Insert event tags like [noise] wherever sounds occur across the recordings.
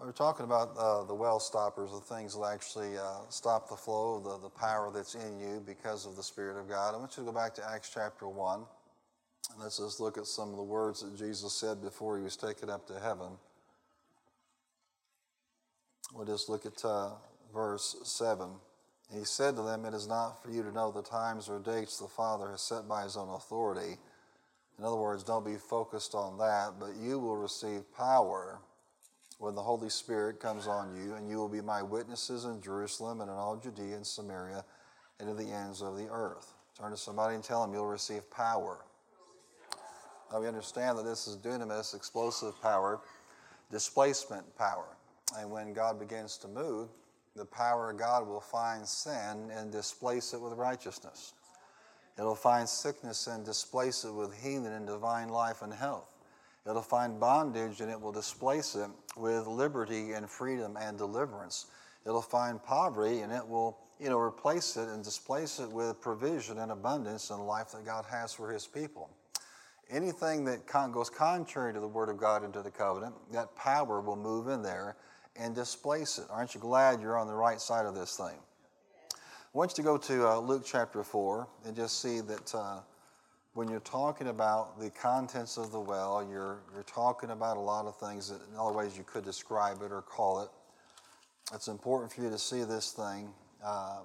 We're talking about uh, the well stoppers, the things that actually uh, stop the flow, of the, the power that's in you because of the Spirit of God. I want you to go back to Acts chapter 1. And let's just look at some of the words that Jesus said before he was taken up to heaven. We'll just look at uh, verse 7. He said to them, It is not for you to know the times or dates the Father has set by his own authority. In other words, don't be focused on that, but you will receive power when the Holy Spirit comes on you, and you will be my witnesses in Jerusalem and in all Judea and Samaria and to the ends of the earth. Turn to somebody and tell them you'll receive power. Now we understand that this is dunamis, explosive power, displacement power. And when God begins to move, the power of God will find sin and displace it with righteousness. It'll find sickness and displace it with healing and divine life and health. It'll find bondage and it will displace it with liberty and freedom and deliverance. It'll find poverty and it will, you know, replace it and displace it with provision and abundance and life that God has for his people. Anything that goes contrary to the word of God and to the covenant, that power will move in there and displace it. Aren't you glad you're on the right side of this thing? I want you to go to uh, Luke chapter 4 and just see that uh, when you're talking about the contents of the well, you're, you're talking about a lot of things that, in other ways, you could describe it or call it. It's important for you to see this thing, uh,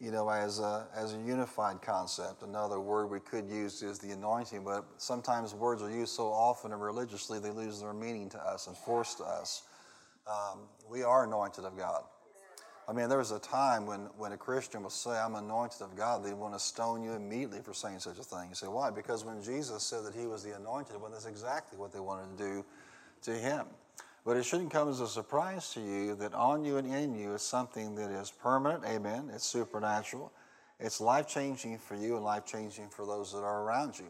you know, as a, as a unified concept. Another word we could use is the anointing, but sometimes words are used so often and religiously they lose their meaning to us and force to us. Um, we are anointed of God. I mean, there was a time when, when a Christian would say, I'm anointed of God, they'd want to stone you immediately for saying such a thing. You say, why? Because when Jesus said that he was the anointed one, that's exactly what they wanted to do to him. But it shouldn't come as a surprise to you that on you and in you is something that is permanent, amen, it's supernatural, it's life changing for you and life changing for those that are around you.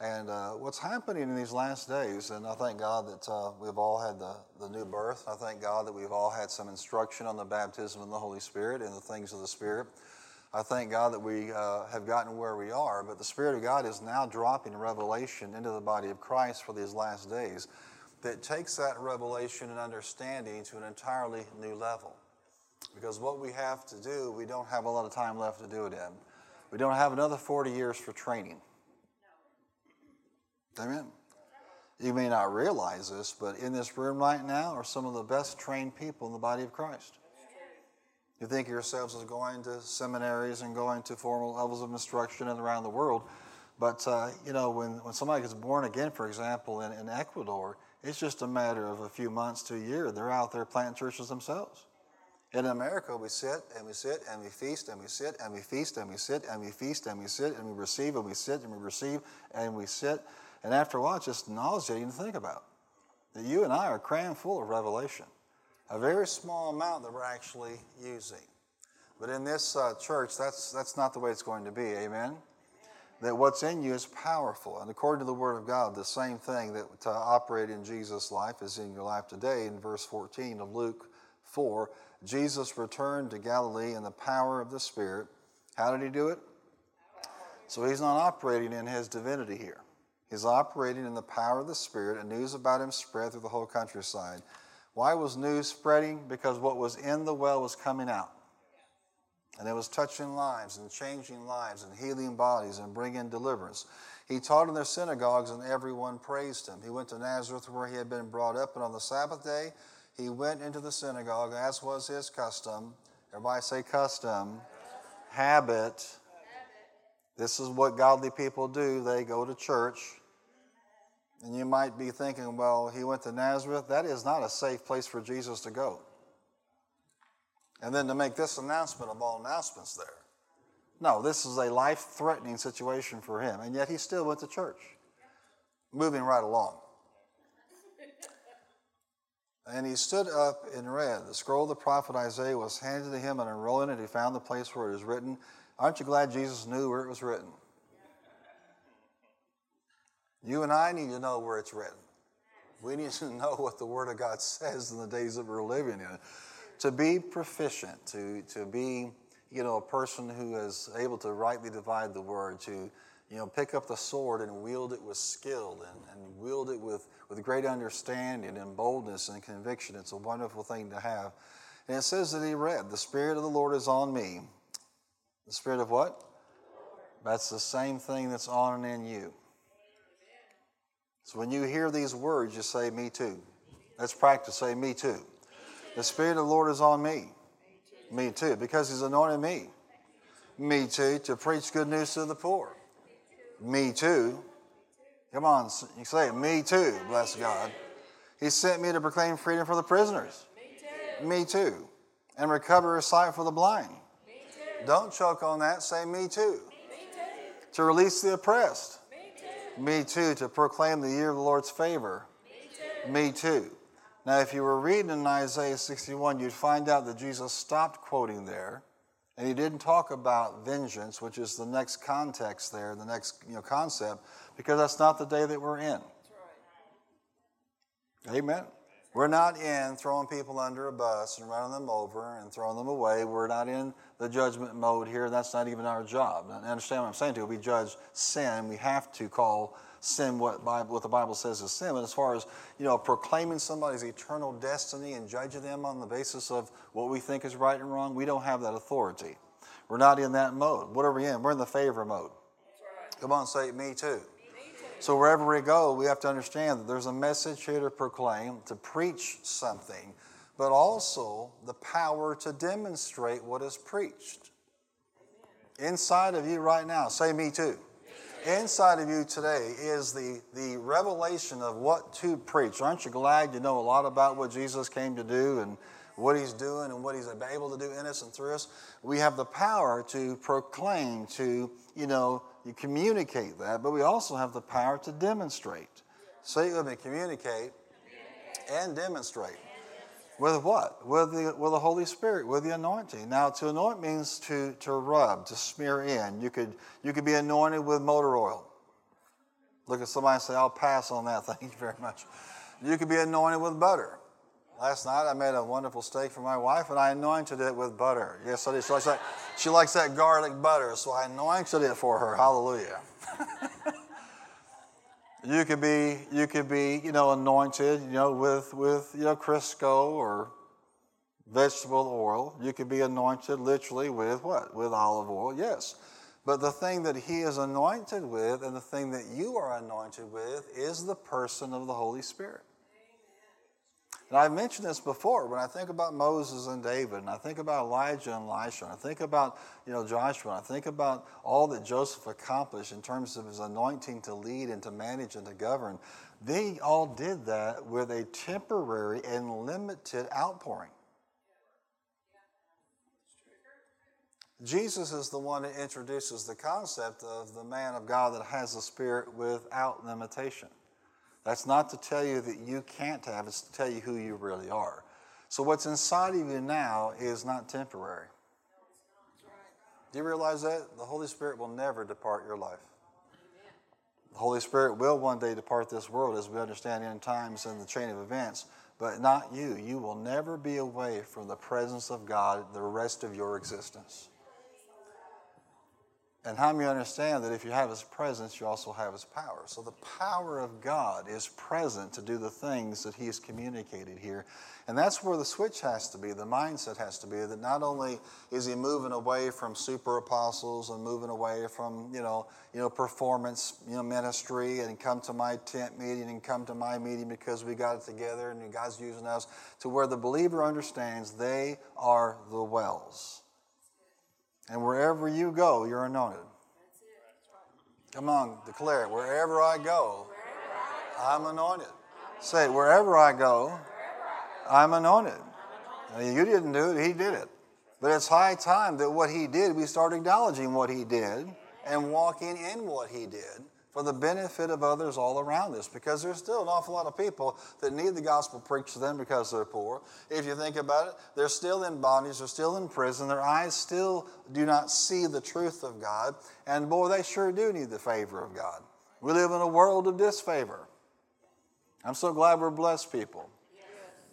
And uh, what's happening in these last days, and I thank God that uh, we've all had the, the new birth. I thank God that we've all had some instruction on the baptism of the Holy Spirit and the things of the Spirit. I thank God that we uh, have gotten where we are, but the Spirit of God is now dropping revelation into the body of Christ for these last days that takes that revelation and understanding to an entirely new level. Because what we have to do, we don't have a lot of time left to do it in. We don't have another 40 years for training. Amen. You may not realize this, but in this room right now are some of the best trained people in the body of Christ. You think of yourselves as going to seminaries and going to formal levels of instruction and around the world. But, uh, you know, when, when somebody gets born again, for example, in, in Ecuador, it's just a matter of a few months to a year. They're out there planting churches themselves. In America, we sit and we sit and we feast and we sit and we feast and we sit and we feast and we sit and we receive and we sit and we receive and we sit. And after a while, it's just nauseating to think about. That you and I are crammed full of revelation. A very small amount that we're actually using. But in this uh, church, that's, that's not the way it's going to be. Amen? That what's in you is powerful. And according to the Word of God, the same thing that to operate in Jesus' life is in your life today. In verse 14 of Luke 4, Jesus returned to Galilee in the power of the Spirit. How did he do it? So he's not operating in his divinity here. He's operating in the power of the Spirit, and news about him spread through the whole countryside. Why was news spreading? Because what was in the well was coming out. And it was touching lives and changing lives and healing bodies and bringing deliverance. He taught in their synagogues, and everyone praised him. He went to Nazareth, where he had been brought up, and on the Sabbath day, he went into the synagogue, as was his custom. Everybody say custom, habit. This is what godly people do. They go to church and you might be thinking, well, he went to Nazareth. That is not a safe place for Jesus to go. And then to make this announcement of all announcements there. No, this is a life threatening situation for him. And yet he still went to church, moving right along. And he stood up and read. The scroll of the prophet Isaiah was handed to him, and unrolling it, he found the place where it is written. Aren't you glad Jesus knew where it was written? You and I need to know where it's written. We need to know what the Word of God says in the days that we're living in. To be proficient, to, to be, you know, a person who is able to rightly divide the Word, to, you know, pick up the sword and wield it with skill and, and wield it with, with great understanding and boldness and conviction. It's a wonderful thing to have. And it says that he read, The Spirit of the Lord is on me. The Spirit of what? That's the same thing that's on and in you. So when you hear these words, you say, Me too. Let's practice, say, Me too. The Spirit of the Lord is on me. Me too, because He's anointed me. Me too, to preach good news to the poor. Me too. Come on, you say it. Me too, bless God. He sent me to proclaim freedom for the prisoners. Me too. Me too. And recover sight for the blind. Don't choke on that. Say me too. Me too. To release the oppressed. Me too. Me too. To proclaim the year of the Lord's favor. Me too. Me too. Now, if you were reading in Isaiah 61, you'd find out that Jesus stopped quoting there, and he didn't talk about vengeance, which is the next context there, the next you know, concept, because that's not the day that we're in. Amen. We're not in throwing people under a bus and running them over and throwing them away. We're not in the judgment mode here. That's not even our job. And understand what I'm saying to you. We judge sin. We have to call sin what, Bible, what the Bible says is sin. But as far as you know, proclaiming somebody's eternal destiny and judging them on the basis of what we think is right and wrong, we don't have that authority. We're not in that mode. What are we in? We're in the favor mode. Come on, say me too. So wherever we go, we have to understand that there's a message here to proclaim, to preach something, but also the power to demonstrate what is preached. Inside of you right now, say me too inside of you today is the, the revelation of what to preach. Aren't you glad you know a lot about what Jesus came to do and what he's doing and what he's able to do in us and through us? We have the power to proclaim, to, you know, you communicate that, but we also have the power to demonstrate. Say it with me communicate and demonstrate. With what? With the, with the Holy Spirit, with the anointing. Now, to anoint means to, to rub, to smear in. You could, you could be anointed with motor oil. Look at somebody and say, I'll pass on that. [laughs] Thank you very much. You could be anointed with butter. Last night I made a wonderful steak for my wife and I anointed it with butter. Yes, I did. She likes that, she likes that garlic butter, so I anointed it for her. Hallelujah. [laughs] You could be, you could be, you know, anointed, you know, with, with, you know, Crisco or vegetable oil. You could be anointed literally with what? With olive oil, yes. But the thing that he is anointed with and the thing that you are anointed with is the person of the Holy Spirit. And I've mentioned this before. When I think about Moses and David, and I think about Elijah and Elisha, and I think about you know Joshua, and I think about all that Joseph accomplished in terms of his anointing to lead and to manage and to govern, they all did that with a temporary and limited outpouring. Jesus is the one that introduces the concept of the man of God that has the Spirit without limitation. That's not to tell you that you can't have, it's to tell you who you really are. So, what's inside of you now is not temporary. Do you realize that? The Holy Spirit will never depart your life. The Holy Spirit will one day depart this world as we understand in times and the chain of events, but not you. You will never be away from the presence of God the rest of your existence. And how many understand that if you have His presence, you also have His power? So the power of God is present to do the things that He has communicated here. And that's where the switch has to be, the mindset has to be that not only is He moving away from super apostles and moving away from, you know, you know, performance, you know, ministry and come to my tent meeting and come to my meeting because we got it together and God's using us to where the believer understands they are the wells and wherever you go, you're anointed. Come on, declare it. Wherever I go, I'm anointed. Say. Wherever I go, I'm anointed. You didn't do it, He did it. But it's high time that what He did, we start acknowledging what He did and walking in what He did for the benefit of others all around us because there's still an awful lot of people that need the gospel preached to them because they're poor. If you think about it, they're still in bondage, they're still in prison, their eyes still do not see the truth of God, and boy, they sure do need the favor of God. We live in a world of disfavor. I'm so glad we're blessed people.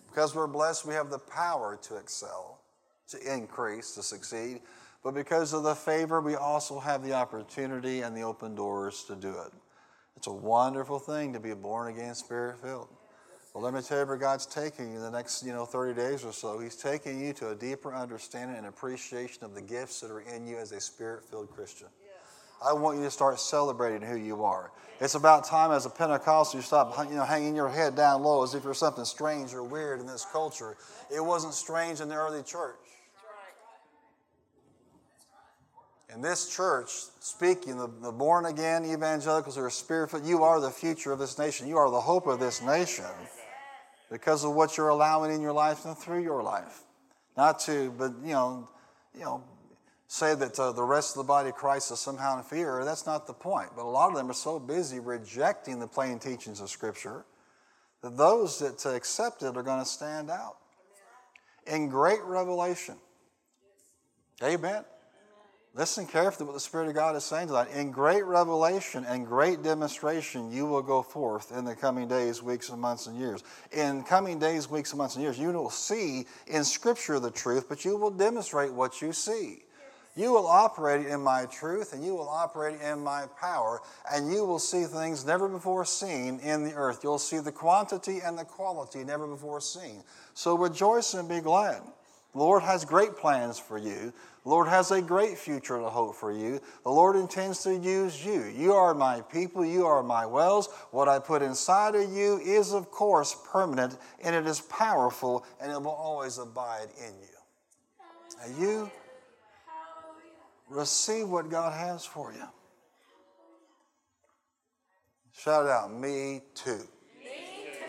Because we're blessed, we have the power to excel, to increase, to succeed. But because of the favor, we also have the opportunity and the open doors to do it. It's a wonderful thing to be born again, spirit filled. Well, let me tell you where God's taking you the next, you know, 30 days or so. He's taking you to a deeper understanding and appreciation of the gifts that are in you as a spirit-filled Christian. I want you to start celebrating who you are. It's about time as a Pentecostal you stop you know, hanging your head down low as if you're something strange or weird in this culture. It wasn't strange in the early church. In this church, speaking, the, the born again evangelicals who are spirit you are the future of this nation. You are the hope of this nation because of what you're allowing in your life and through your life. Not to, but you know, you know, say that uh, the rest of the body of Christ is somehow inferior. That's not the point. But a lot of them are so busy rejecting the plain teachings of Scripture that those that accept it are going to stand out in great revelation. Amen. Listen carefully what the Spirit of God is saying to that. In great revelation and great demonstration, you will go forth in the coming days, weeks, and months and years. In coming days, weeks, and months and years, you will see in Scripture the truth, but you will demonstrate what you see. You will operate in my truth and you will operate in my power, and you will see things never before seen in the earth. You'll see the quantity and the quality never before seen. So rejoice and be glad. The Lord has great plans for you. The Lord has a great future to hope for you. The Lord intends to use you. You are my people. You are my wells. What I put inside of you is, of course, permanent and it is powerful and it will always abide in you. And you receive what God has for you. Shout out, me too. me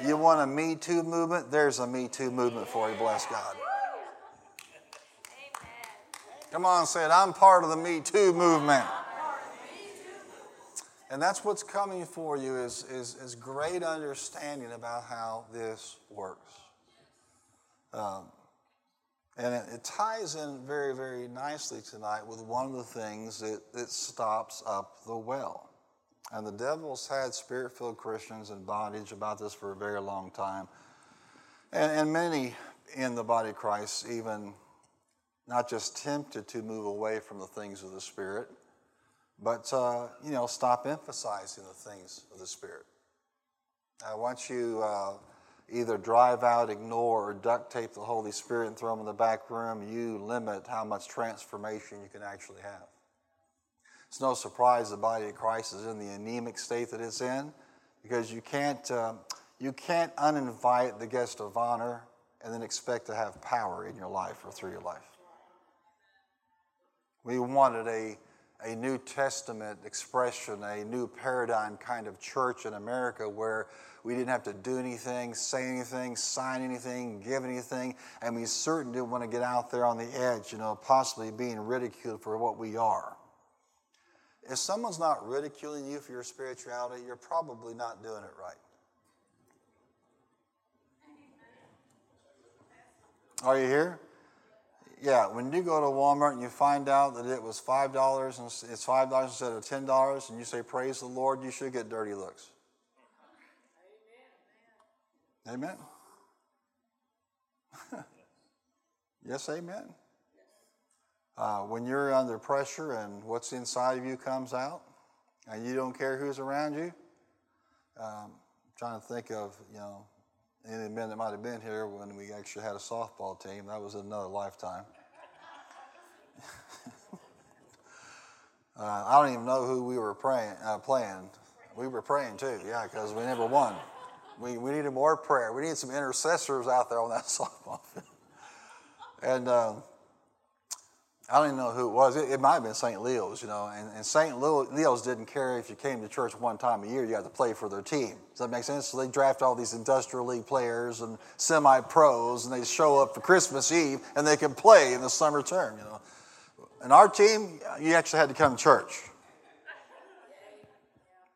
too. You want a Me Too movement? There's a Me Too movement for you, bless God. Come on, say it. I'm part of the Me Too movement. And that's what's coming for you is, is, is great understanding about how this works. Um, and it, it, ties in very, very nicely tonight with one of the things that, that stops up the well. And the devil's had spirit filled Christians in bondage about this for a very long time. And, and many in the body of Christ even not just tempted to move away from the things of the Spirit, but, uh, you know, stop emphasizing the things of the Spirit. Want you uh, either drive out, ignore, or duct tape the Holy Spirit and throw him in the back room, you limit how much transformation you can actually have. It's no surprise the body of Christ is in the anemic state that it's in because you can't, uh, you can't uninvite the guest of honor and then expect to have power in your life or through your life. We wanted a, a New Testament expression, a new paradigm kind of church in America where we didn't have to do anything, say anything, sign anything, give anything, and we certainly didn't want to get out there on the edge, you know, possibly being ridiculed for what we are. If someone's not ridiculing you for your spirituality, you're probably not doing it right. Are you here? Yeah, when you go to Walmart and you find out that it was five dollars and it's five dollars instead of ten dollars, and you say praise the Lord, you should get dirty looks. Amen. amen. [laughs] yes, amen. Uh, when you're under pressure and what's inside of you comes out, and you don't care who's around you, um, I'm trying to think of you know any men that might have been here when we actually had a softball team. That was another lifetime. uh, I don't even know who we were praying, uh, playing. We were praying too, yeah, because we never won. We, we needed more prayer. We needed some intercessors out there on that [laughs] softball field. And um, I don't even know who it was. It, it might have been St. Leo's, you know. And, and St. Leo's didn't care if you came to church one time a year, you had to play for their team. Does that make sense? So they draft all these industrial league players and semi pros, and they show up for Christmas Eve and they can play in the summer term, you know. And our team, you actually had to come to church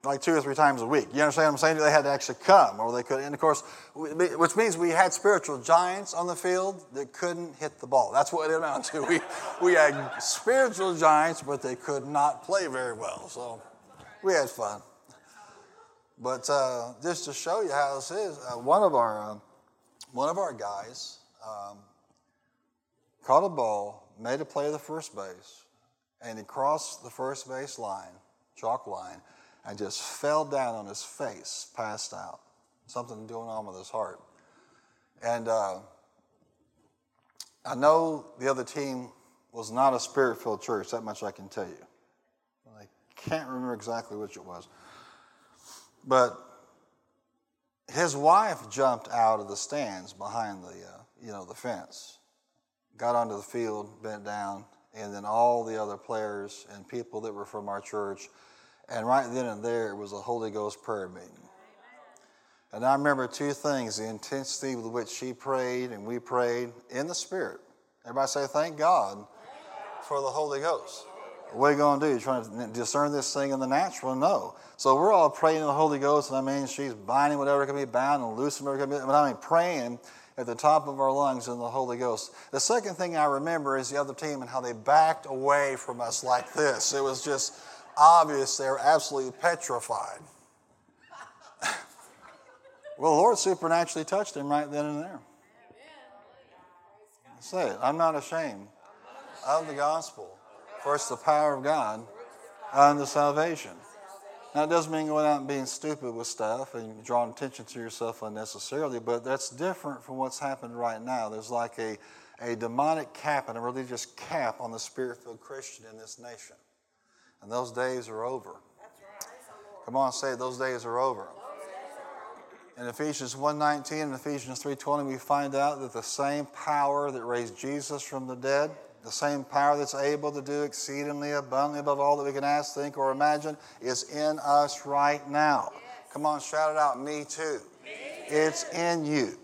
like two or three times a week. You understand what I'm saying? They had to actually come, or they could. And of course, which means we had spiritual giants on the field that couldn't hit the ball. That's what it amounted to. [laughs] We, we had spiritual giants, but they could not play very well. So we had fun. But uh, just to show you how this is, uh, one of our uh, one of our guys um, caught a ball, made a play the first base, And he crossed the first base line, chalk line, and just fell down on his face, passed out. Something going on with his heart. And uh, I know the other team was not a spirit filled church, that much I can tell you. I can't remember exactly which it was. But his wife jumped out of the stands behind the, uh, you know, the fence, got onto the field, bent down, and then all the other players and people that were from our church. And right then and there, it was a Holy Ghost prayer meeting. And I remember two things the intensity with which she prayed and we prayed in the Spirit. Everybody say, Thank God for the Holy Ghost. What are you going to do? You trying to discern this thing in the natural? No. So we're all praying in the Holy Ghost, and I mean, she's binding whatever can be bound and loosing whatever can be. But I mean, praying at the top of our lungs in the Holy Ghost. The second thing I remember is the other team and how they backed away from us like this. It was just obvious they were absolutely petrified. [laughs] well, the Lord supernaturally touched him right then and there. Say it. I'm not ashamed of the gospel. First, the power of God unto salvation. Now, it doesn't mean going out and being stupid with stuff and drawing attention to yourself unnecessarily, but that's different from what's happened right now. There's like a, a demonic cap and a religious cap on the spirit filled Christian in this nation. And those days are over. Come on, say those days are over. In Ephesians 1.19 and Ephesians 3.20, we find out that the same power that raised Jesus from the dead – the same power that's able to do exceedingly abundantly above all that we can ask, think, or imagine is in us right now. Come on, shout it out, me too. It's in you.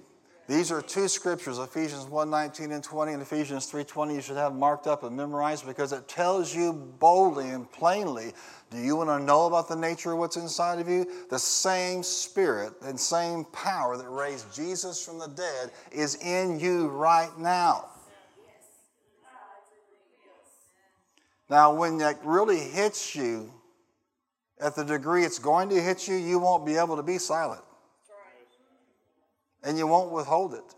These are two scriptures, Ephesians 1 19 and 20 and Ephesians 3.20, you should have marked up and memorized because it tells you boldly and plainly do you want to know about the nature of what's inside of you? The same spirit and same power that raised Jesus from the dead is in you right now. Now, when that really hits you, at the degree it's going to hit you, you won't be able to be silent. And you won't withhold it.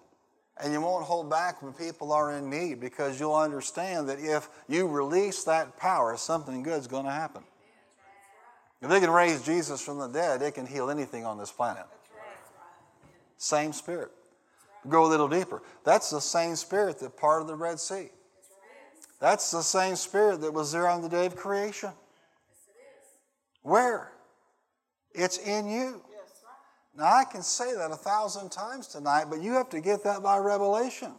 And you won't hold back when people are in need because you'll understand that if you release that power, something good's going to happen. If they can raise Jesus from the dead, they can heal anything on this planet. Same spirit. Go a little deeper. That's the same spirit that parted the Red Sea. That's the same spirit that was there on the day of creation. Where? It's in you. Now, I can say that a thousand times tonight, but you have to get that by revelation.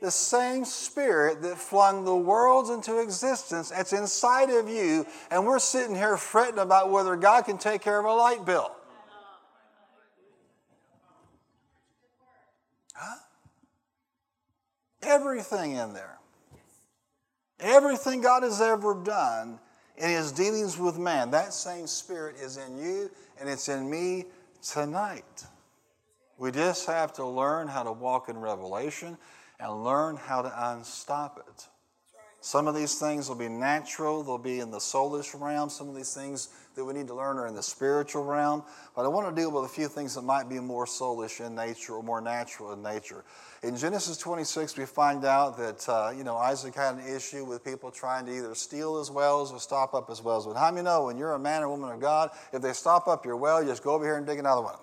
The same spirit that flung the worlds into existence, it's inside of you, and we're sitting here fretting about whether God can take care of a light bill. Huh? Everything in there. Everything God has ever done in his dealings with man, that same spirit is in you and it's in me tonight. We just have to learn how to walk in revelation and learn how to unstop it. Some of these things will be natural, they'll be in the soulish realm. Some of these things that we need to learn are in the spiritual realm. But I want to deal with a few things that might be more soulish in nature or more natural in nature. In Genesis 26, we find out that uh, you know Isaac had an issue with people trying to either steal his wells or stop up his wells. But how many know when you're a man or woman of God, if they stop up your well, you just go over here and dig another one.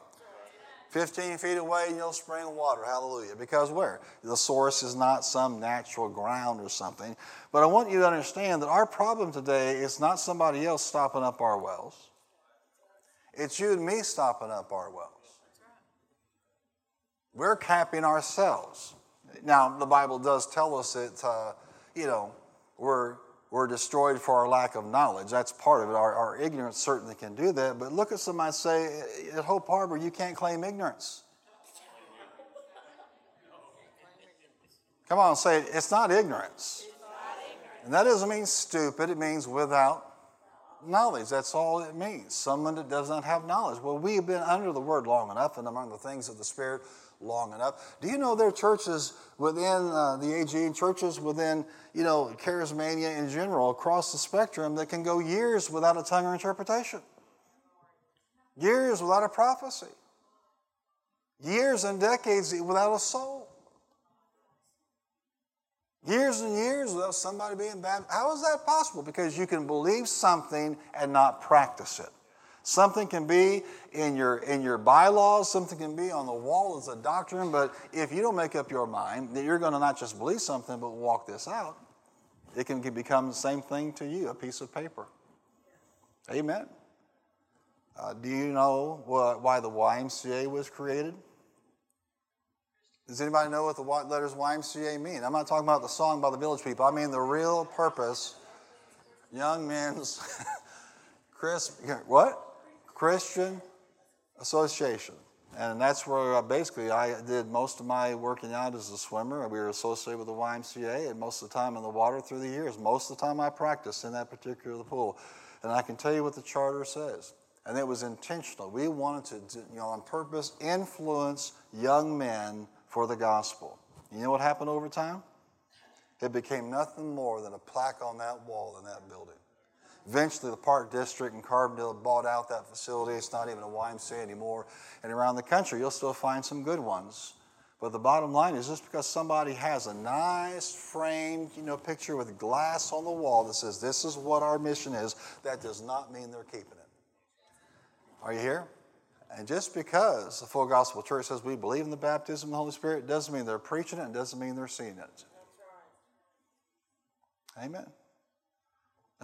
15 feet away and you'll spring water. Hallelujah. Because where? The source is not some natural ground or something. But I want you to understand that our problem today is not somebody else stopping up our wells, it's you and me stopping up our wells. We're capping ourselves. Now, the Bible does tell us that, uh, you know, we're we're destroyed for our lack of knowledge. That's part of it. Our, our ignorance certainly can do that. But look at somebody say, at Hope Harbor, you can't claim ignorance. Come on, say it. It's not ignorance. And that doesn't mean stupid, it means without knowledge. That's all it means. Someone that does not have knowledge. Well, we have been under the word long enough and among the things of the Spirit long enough. Do you know there are churches within uh, the AG, churches within, you know, charismania in general across the spectrum that can go years without a tongue or interpretation? Years without a prophecy. Years and decades without a soul. Years and years without somebody being baptized. How is that possible? Because you can believe something and not practice it. Something can be in your, in your bylaws, something can be on the wall as a doctrine, but if you don't make up your mind that you're going to not just believe something but walk this out, it can become the same thing to you a piece of paper. Amen. Uh, do you know what, why the YMCA was created? Does anybody know what the white letters YMCA mean? I'm not talking about the song by the village people. I mean the real purpose. Young men's [laughs] Chris, what? Christian Association. And that's where I basically I did most of my working out as a swimmer. We were associated with the YMCA, and most of the time in the water through the years. Most of the time I practiced in that particular pool. And I can tell you what the charter says. And it was intentional. We wanted to, you know, on purpose, influence young men for the gospel. You know what happened over time? It became nothing more than a plaque on that wall in that building. Eventually, the Park District and Carbondale bought out that facility. It's not even a YMCA anymore. And around the country, you'll still find some good ones. But the bottom line is just because somebody has a nice framed, you know, picture with glass on the wall that says this is what our mission is, that does not mean they're keeping it. Are you here? And just because the full gospel church says we believe in the baptism of the Holy Spirit doesn't mean they're preaching it and doesn't mean they're seeing it. Amen.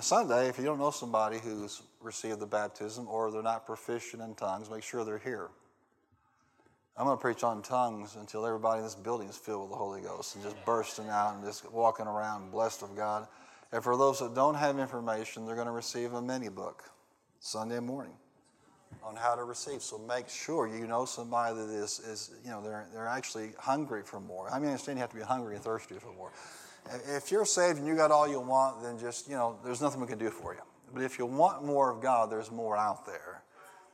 Sunday, if you don't know somebody who's received the baptism or they're not proficient in tongues, make sure they're here. I'm going to preach on tongues until everybody in this building is filled with the Holy Ghost and just bursting out and just walking around blessed of God. And for those that don't have information, they're going to receive a mini book Sunday morning on how to receive. So make sure you know somebody that is, is you know, they're, they're actually hungry for more. I mean, I understand you have to be hungry and thirsty for more. If you're saved and you got all you want, then just, you know, there's nothing we can do for you. But if you want more of God, there's more out there.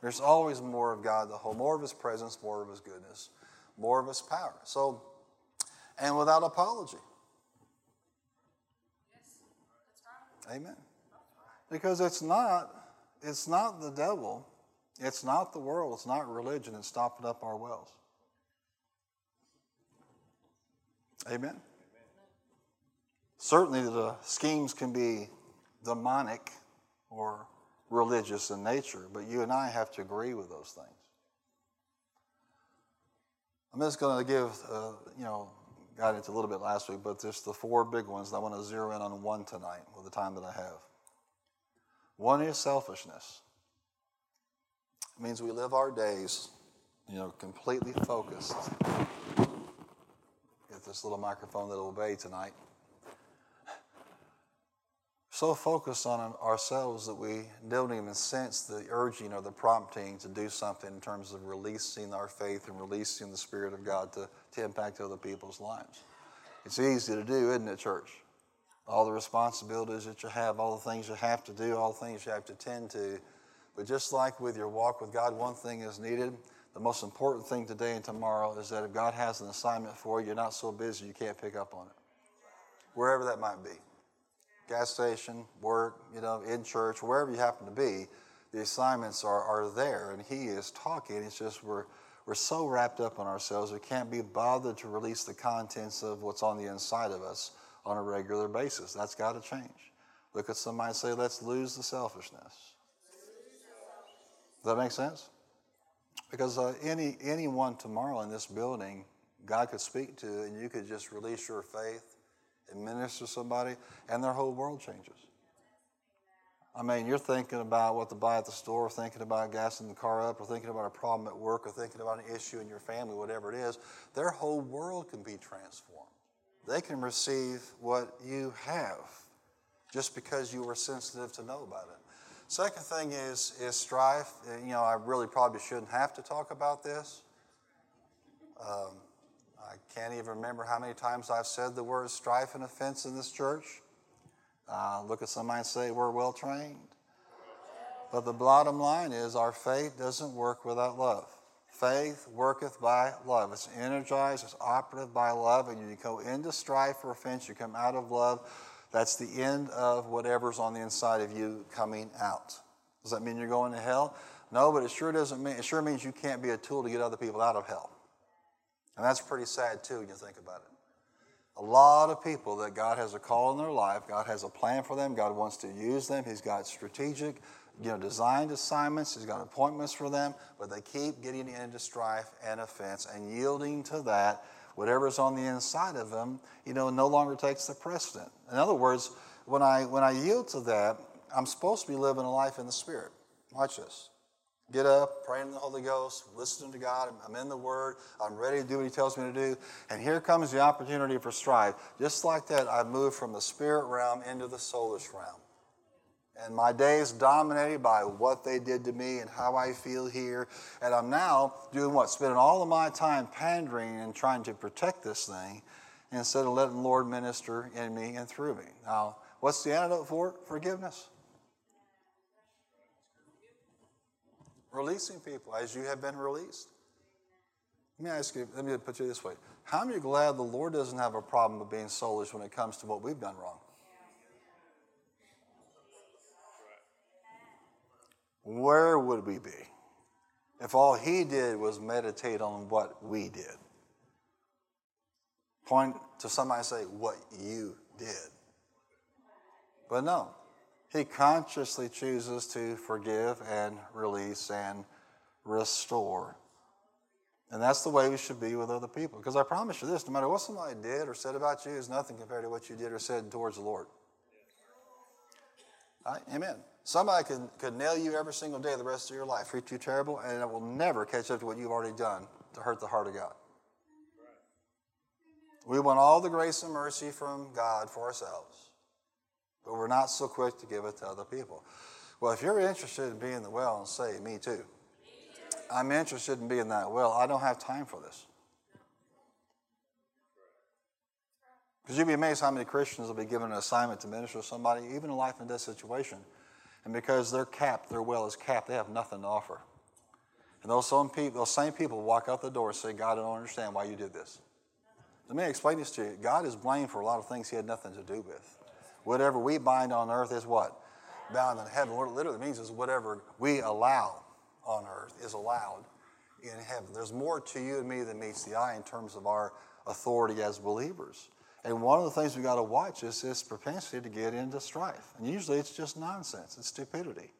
There's always more of God, the whole, more of His presence, more of His goodness, more of His power. So, and without apology. Amen. Because it's not, it's not the devil, it's not the world, it's not religion that's stopping up our wells. Amen. Certainly, the schemes can be demonic or religious in nature, but you and I have to agree with those things. I'm just going to give, uh, you know, got into a little bit last week, but just the four big ones. I want to zero in on one tonight with the time that I have. One is selfishness. It means we live our days, you know, completely focused. Get this little microphone that'll obey tonight so focused on ourselves that we don't even sense the urging or the prompting to do something in terms of releasing our faith and releasing the Spirit of God to, to impact other people's lives. It's easy to do, isn't it, church? All the responsibilities that you have, all the things you have to do, all the things you have to tend to. But just like with your walk with God, one thing is needed. The most important thing today and tomorrow is that if God has an assignment for you, you're not so busy you can't pick up on it. Wherever that might be gas station, work, you know, in church, wherever you happen to be, the assignments are, are there. And he is talking. It's just we're, we're so wrapped up in ourselves, we can't be bothered to release the contents of what's on the inside of us on a regular basis. That's got to change. Look at somebody and say, let's lose the selfishness. Does that make sense? Because uh, any anyone tomorrow in this building, God could speak to, and you could just release your faith and minister to somebody, and their whole world changes. I mean, you're thinking about what to buy at the store, thinking about gassing the car up, or thinking about a problem at work, or thinking about an issue in your family, whatever it is. Their whole world can be transformed. They can receive what you have just because you were sensitive to know about it. Second thing is, is strife. You know, I really probably shouldn't have to talk about this. Um, I can't even remember how many times I've said the word strife and offense in this church. Uh, look at somebody and say, We're well trained. But the bottom line is, our faith doesn't work without love. Faith worketh by love. It's energized, it's operative by love, and you go into strife or offense, you come out of love. That's the end of whatever's on the inside of you coming out. Does that mean you're going to hell? No, but it sure doesn't mean it sure means you can't be a tool to get other people out of hell. And that's pretty sad too when you think about it. A lot of people that God has a call in their life. God has a plan for them. God wants to use them. He's got strategic, you know, designed assignments. He's got appointments for them, but they keep getting into strife and offense and yielding to that. Whatever's on the inside of them, you know, no longer takes the precedent. In other words, when I when I yield to that, I'm supposed to be living a life in the Spirit. Watch this. Get up, praying in the Holy Ghost, listening to God. I'm in the Word. I'm ready to do what He tells me to do. And here comes the opportunity for strife. Just like that, I move from the spirit realm into the soulish realm. And my day is dominated by what they did to me and how I feel here. And I'm now doing what? Spending all of my time pandering and trying to protect this thing instead of letting the Lord minister in me and through me. Now, what's the antidote for it? Forgiveness. Releasing people as you have been released. Let me ask you, let me put you this way. How many are glad the Lord doesn't have a problem with being soulish when it comes to what we've done wrong? Where would we be if all he did was meditate on what we did? Point to somebody and say, What you did. But no, he consciously chooses to forgive and release and restore. And that's the way we should be with other people. Because I promise you this no matter what somebody did or said about you is nothing compared to what you did or said towards the Lord. Right? Amen. Somebody could, could nail you every single day the rest of your life, treat you terrible, and it will never catch up to what you've already done to hurt the heart of God. We want all the grace and mercy from God for ourselves. But we're not so quick to give it to other people. Well, if you're interested in being the well and say, Me too. I'm interested in being that well. I don't have time for this. Because you'd be amazed how many Christians will be given an assignment to minister to somebody, even a life and death situation. And because they're capped, their well is capped, they have nothing to offer. And those, some people, those same people walk out the door and say, God, I don't understand why you did this. Let me explain this to you. God is blamed for a lot of things he had nothing to do with. Whatever we bind on earth is what? Bound in heaven. What it literally means is whatever we allow on earth is allowed in heaven. There's more to you and me than meets the eye in terms of our authority as believers. And one of the things we got to watch is this propensity to get into strife. And usually it's just nonsense, it's stupidity.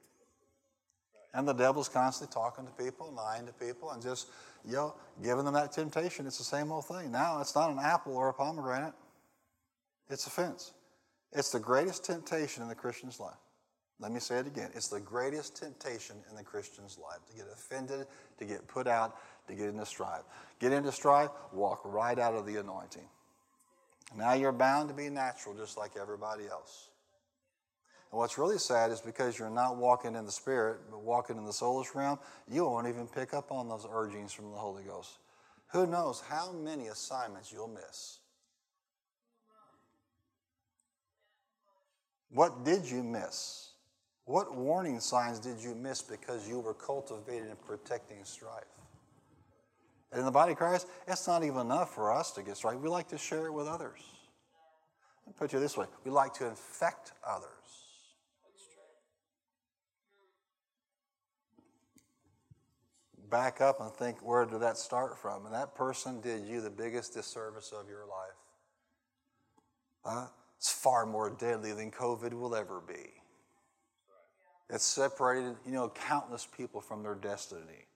And the devil's constantly talking to people, lying to people, and just, you know, giving them that temptation. It's the same old thing. Now it's not an apple or a pomegranate, it's offense. It's the greatest temptation in the Christian's life. Let me say it again. It's the greatest temptation in the Christian's life to get offended, to get put out, to get into strife. Get into strife, walk right out of the anointing. Now you're bound to be natural just like everybody else. And what's really sad is because you're not walking in the Spirit, but walking in the soulish realm, you won't even pick up on those urgings from the Holy Ghost. Who knows how many assignments you'll miss What did you miss? What warning signs did you miss because you were cultivating and protecting strife? And in the body of Christ, it's not even enough for us to get strife. We like to share it with others. Let me put you this way we like to infect others. Back up and think where did that start from? And that person did you the biggest disservice of your life. Huh? It's far more deadly than COVID will ever be. It's separated, you know, countless people from their destiny.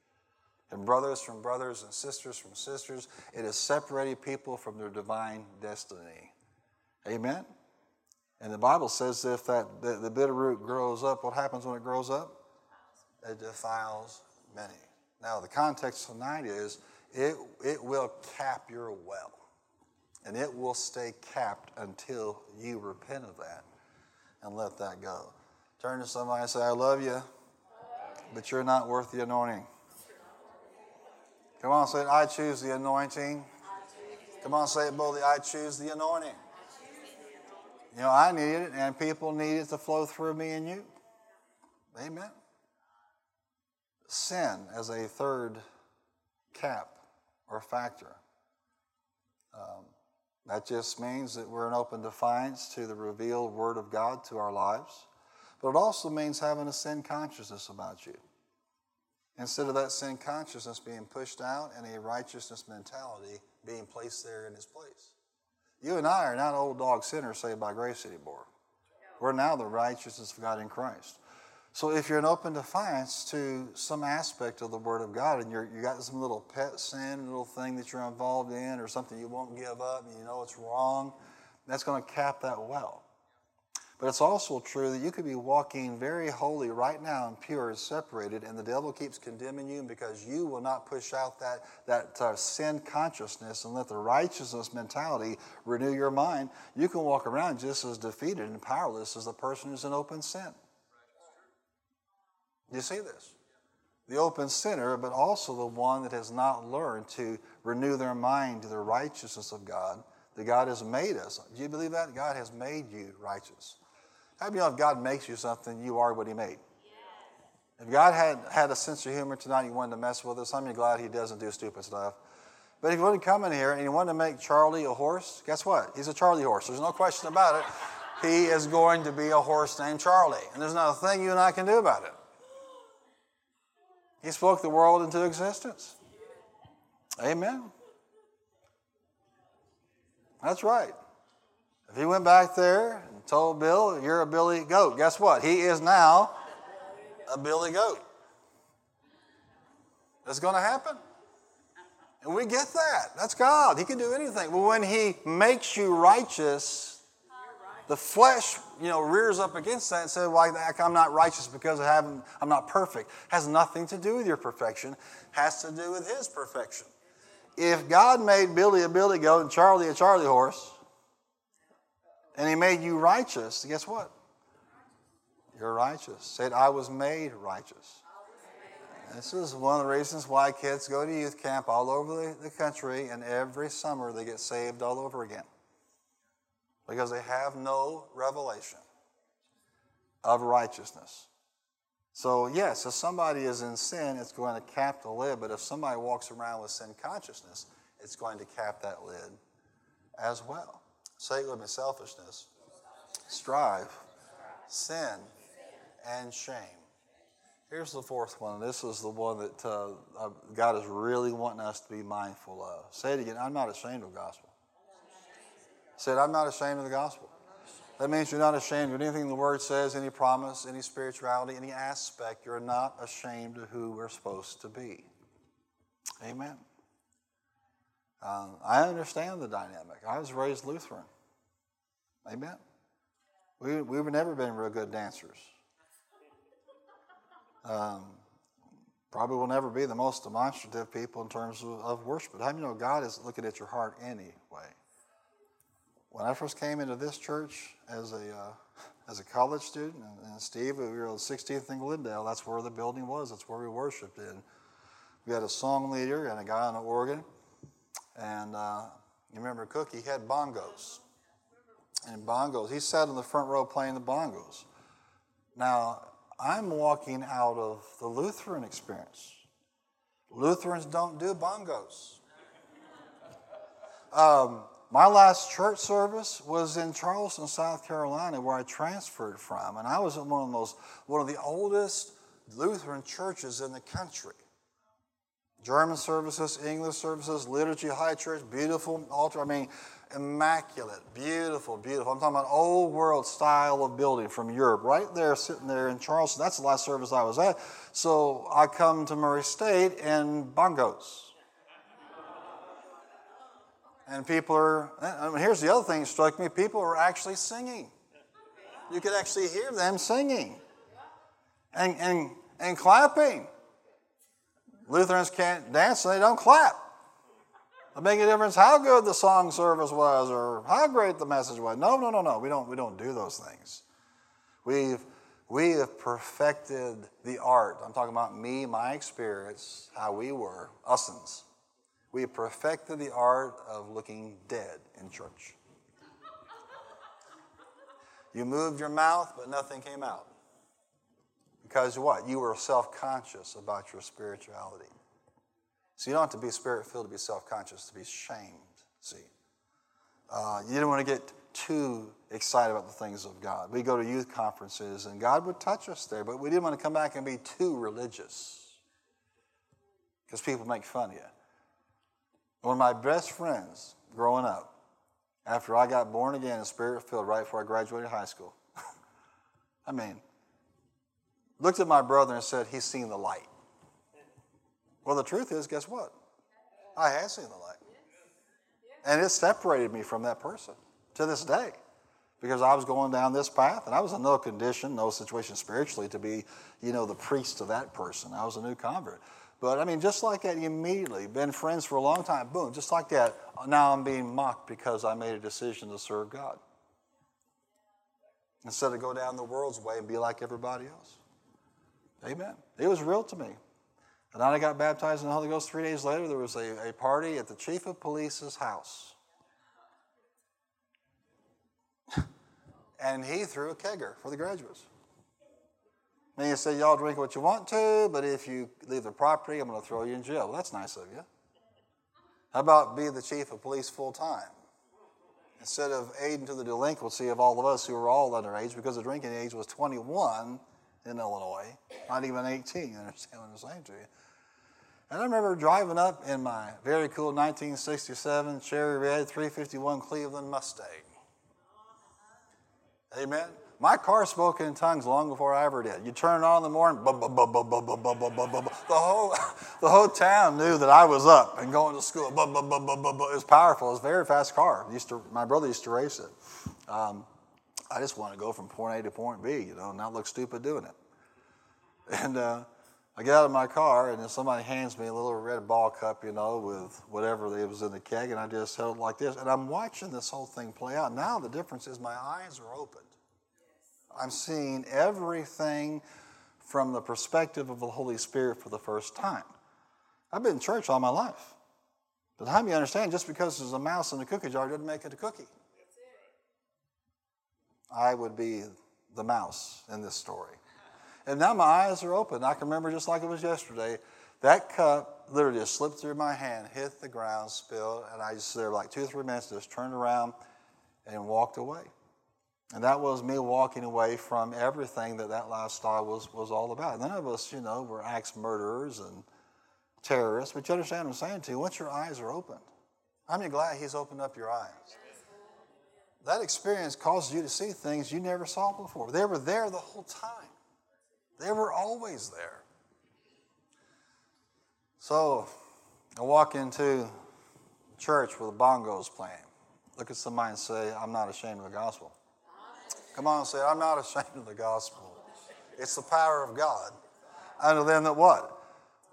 And brothers from brothers and sisters from sisters. It has separated people from their divine destiny. Amen? And the Bible says if that the, the bitter root grows up, what happens when it grows up? It defiles many. Now, the context tonight is it, it will cap your well and it will stay capped until you repent of that and let that go. Turn to somebody and say, I love you, but you're not worth the anointing. Come on, say it. I choose the anointing. Come on, say it boldly. I choose the anointing. You know, I need it, and people need it to flow through me and you. Amen. Sin as a third cap or factor. Um, that just means that we're in open defiance to the revealed Word of God to our lives. But it also means having a sin consciousness about you. Instead of that sin consciousness being pushed out and a righteousness mentality being placed there in its place. You and I are not old dog sinners saved by grace anymore. We're now the righteousness of God in Christ. So if you're an open defiance to some aspect of the Word of God and you're, you got some little pet sin, little thing that you're involved in, or something you won't give up and you know it's wrong, that's going to cap that well. But it's also true that you could be walking very holy right now and pure and separated, and the devil keeps condemning you because you will not push out that, that uh, sin consciousness and let the righteousness mentality renew your mind. You can walk around just as defeated and powerless as the person who's in open sin. You see this? The open sinner, but also the one that has not learned to renew their mind to the righteousness of God, that God has made us. Do you believe that? God has made you righteous. How do you know if God makes you something, you are what He made? If God had had a sense of humor tonight, He wanted to mess with us. I'm glad He doesn't do stupid stuff. But if He wanted to come in here and He wanted to make Charlie a horse, guess what? He's a Charlie horse. There's no question about it. He is going to be a horse named Charlie. And there's not a thing you and I can do about it. He spoke the world into existence. Amen. That's right. If he went back there and told Bill, You're a Billy goat. Guess what? He is now a Billy goat. That's going to happen. And we get that. That's God. He can do anything. But when He makes you righteous, the flesh, you know, rears up against that and says, "Well, I'm not righteous because I haven't. I'm not perfect." Has nothing to do with your perfection. Has to do with His perfection. If God made Billy a Billy goat and Charlie a Charlie horse, and he made you righteous, guess what? You're righteous. Said, I was made righteous. This is one of the reasons why kids go to youth camp all over the, the country, and every summer they get saved all over again. Because they have no revelation of righteousness. So, yes, if somebody is in sin, it's going to cap the lid, but if somebody walks around with sin consciousness, it's going to cap that lid as well. Say it with me selfishness, strive, sin, and shame. Here's the fourth one. This is the one that uh, God is really wanting us to be mindful of. Say it again. I'm not ashamed of gospel. Say it. I'm not ashamed of the gospel. That means you're not ashamed of anything the word says, any promise, any spirituality, any aspect. You're not ashamed of who we're supposed to be. Amen. Um, I understand the dynamic. I was raised Lutheran. Amen. We, we've never been real good dancers. Um, probably will never be the most demonstrative people in terms of, of worship. But how do you know God is looking at your heart anyway? When I first came into this church as a, uh, as a college student, and, and Steve, we were on 16th and Glendale, that's where the building was, that's where we worshiped in. We had a song leader and a guy on the organ. And uh, you remember Cook, he had bongos. And bongos, he sat in the front row playing the bongos. Now, I'm walking out of the Lutheran experience. Lutherans don't do bongos. Um, my last church service was in Charleston, South Carolina, where I transferred from, and I was in one of the most, one of the oldest Lutheran churches in the country. German services, English services, liturgy, high church, beautiful altar. I mean, immaculate, beautiful, beautiful. I'm talking about old world style of building from Europe, right there, sitting there in Charleston. That's the last service I was at. So I come to Murray State and bongos. And people are, I mean, here's the other thing that struck me people are actually singing. You could actually hear them singing and, and, and clapping. Lutherans can't dance and they don't clap. It make a difference how good the song service was or how great the message was. No, no, no, no. We don't, we don't do those things. We've, we have perfected the art. I'm talking about me, my experience, how we were, usins. We have perfected the art of looking dead in church. You moved your mouth, but nothing came out. Because what? You were self conscious about your spirituality. So you don't have to be spirit filled to be self conscious, to be shamed. See? Uh, you don't want to get too excited about the things of God. We go to youth conferences and God would touch us there, but we didn't want to come back and be too religious because people make fun of you. One of my best friends growing up, after I got born again and spirit filled right before I graduated high school. [laughs] I mean, looked at my brother and said, He's seen the light. Well, the truth is, guess what? I have seen the light. And it separated me from that person to this day because I was going down this path and I was in no condition, no situation spiritually to be, you know, the priest of that person. I was a new convert. But I mean, just like that, immediately, been friends for a long time, boom, just like that, now I'm being mocked because I made a decision to serve God. Instead of go down the world's way and be like everybody else. Amen. It was real to me. And then I got baptized in the Holy Ghost three days later. There was a, a party at the chief of police's house. [laughs] and he threw a kegger for the graduates. And he said, Y'all drink what you want to, but if you leave the property, I'm going to throw you in jail. Well, that's nice of you. How about be the chief of police full time? Instead of aiding to the delinquency of all of us who were all underage, because the drinking age was 21 in Illinois, not even 18. [laughs] You understand what I'm saying to you? And I remember driving up in my very cool 1967 cherry red 351 Cleveland Mustang. Amen. My car spoke in tongues long before I ever did. You turn it on in the morning, the whole, the whole town knew that I was up and going to school. It was powerful. It was a very fast car. Used to, my brother used to race it. Um, I just want to go from point A to point B, you know, not look stupid doing it. And uh, I get out of my car, and then somebody hands me a little red ball cup, you know, with whatever it was in the keg, and I just held it like this. And I'm watching this whole thing play out. Now the difference is my eyes are opened. I'm seeing everything from the perspective of the Holy Spirit for the first time. I've been in church all my life. But how do you understand just because there's a mouse in the cookie jar doesn't make it a cookie? I would be the mouse in this story. And now my eyes are open. I can remember just like it was yesterday. That cup literally just slipped through my hand, hit the ground, spilled, and I just there like two or three minutes, just turned around and walked away. And that was me walking away from everything that that lifestyle was, was all about. None of us, you know, were axe murderers and terrorists, but you understand what I'm saying to you? Once your eyes are opened, I'm glad He's opened up your eyes. That experience causes you to see things you never saw before. They were there the whole time, they were always there. So I walk into church with the bongos playing. Look at somebody and say, I'm not ashamed of the gospel. Come on, say, I'm not ashamed of the gospel. It's the power of God. Unto them that what?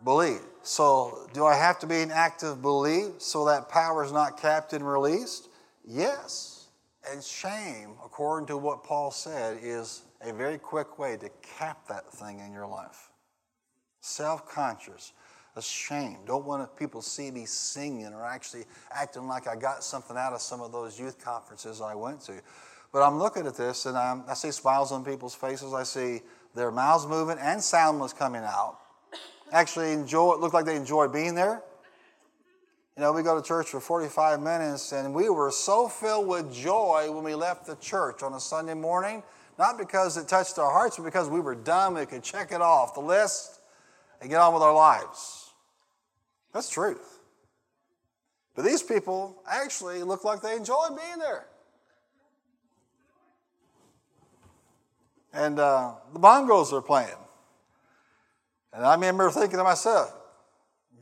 Believe. So, do I have to be an active belief so that power is not capped and released? Yes. And shame, according to what Paul said, is a very quick way to cap that thing in your life. Self conscious, ashamed. Don't want people to see me singing or actually acting like I got something out of some of those youth conferences I went to. But I'm looking at this and I'm, i see smiles on people's faces. I see their mouths moving and sound was coming out. Actually, enjoy. It looked like they enjoyed being there. You know, we go to church for 45 minutes, and we were so filled with joy when we left the church on a Sunday morning, not because it touched our hearts, but because we were done. We could check it off the list and get on with our lives. That's truth. But these people actually looked like they enjoyed being there. And uh, the bongos are playing. And I remember thinking to myself,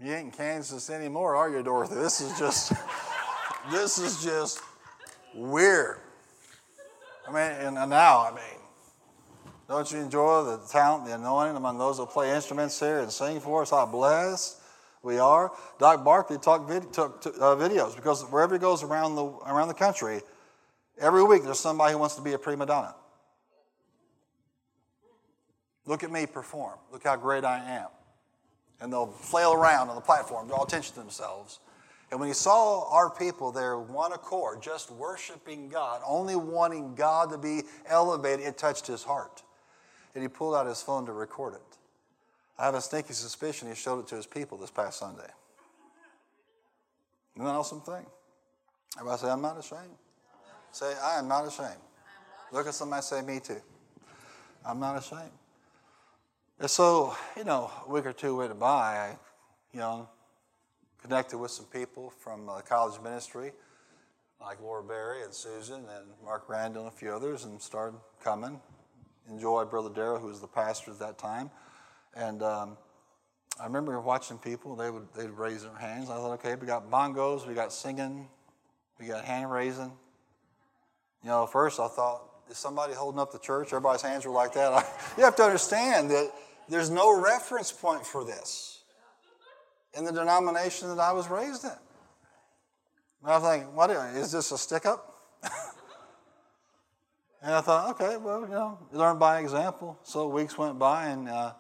you ain't in Kansas anymore, are you, Dorothy? This is just, [laughs] this is just weird. I mean, and now, I mean, don't you enjoy the talent, the anointing among those that play instruments here and sing for us? How blessed we are. Doc Barkley talk vid- took uh, videos because wherever he goes around the, around the country, every week there's somebody who wants to be a prima donna. Look at me perform. Look how great I am. And they'll flail around on the platform, draw attention to themselves. And when he saw our people there, one accord, just worshiping God, only wanting God to be elevated, it touched his heart. And he pulled out his phone to record it. I have a sneaky suspicion he showed it to his people this past Sunday. Isn't that an awesome thing? Everybody say, I'm not ashamed. Say, I am not ashamed. Look at somebody say, me too. I'm not ashamed. And so, you know, a week or two went by, I, you know, connected with some people from uh, college ministry like Laura Berry and Susan and Mark Randall and a few others, and started coming. Enjoyed Brother Darrell, who was the pastor at that time. And um, I remember watching people, they would they'd raise their hands. I thought, okay, we got bongos, we got singing, we got hand raising. You know, first I thought, is somebody holding up the church? Everybody's hands were like that. [laughs] you have to understand that there's no reference point for this in the denomination that I was raised in. And I thinking, what is this a stick up? [laughs] and I thought, okay, well, you know, you learn by example. So weeks went by, and uh,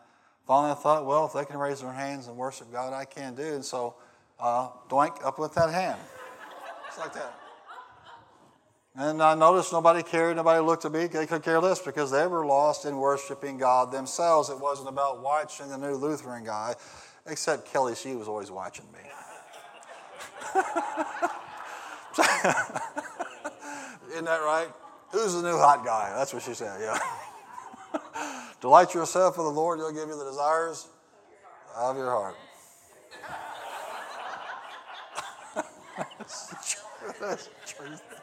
finally I thought, well, if they can raise their hands and worship God, I can do. And so, uh, doink, up with that hand. It's like that. And I noticed nobody cared, nobody looked at me, they could care less because they were lost in worshiping God themselves. It wasn't about watching the new Lutheran guy, except Kelly, she was always watching me. [laughs] Isn't that right? Who's the new hot guy? That's what she said, yeah. [laughs] Delight yourself in the Lord, He'll give you the desires of your heart. [laughs] That's. That's truth.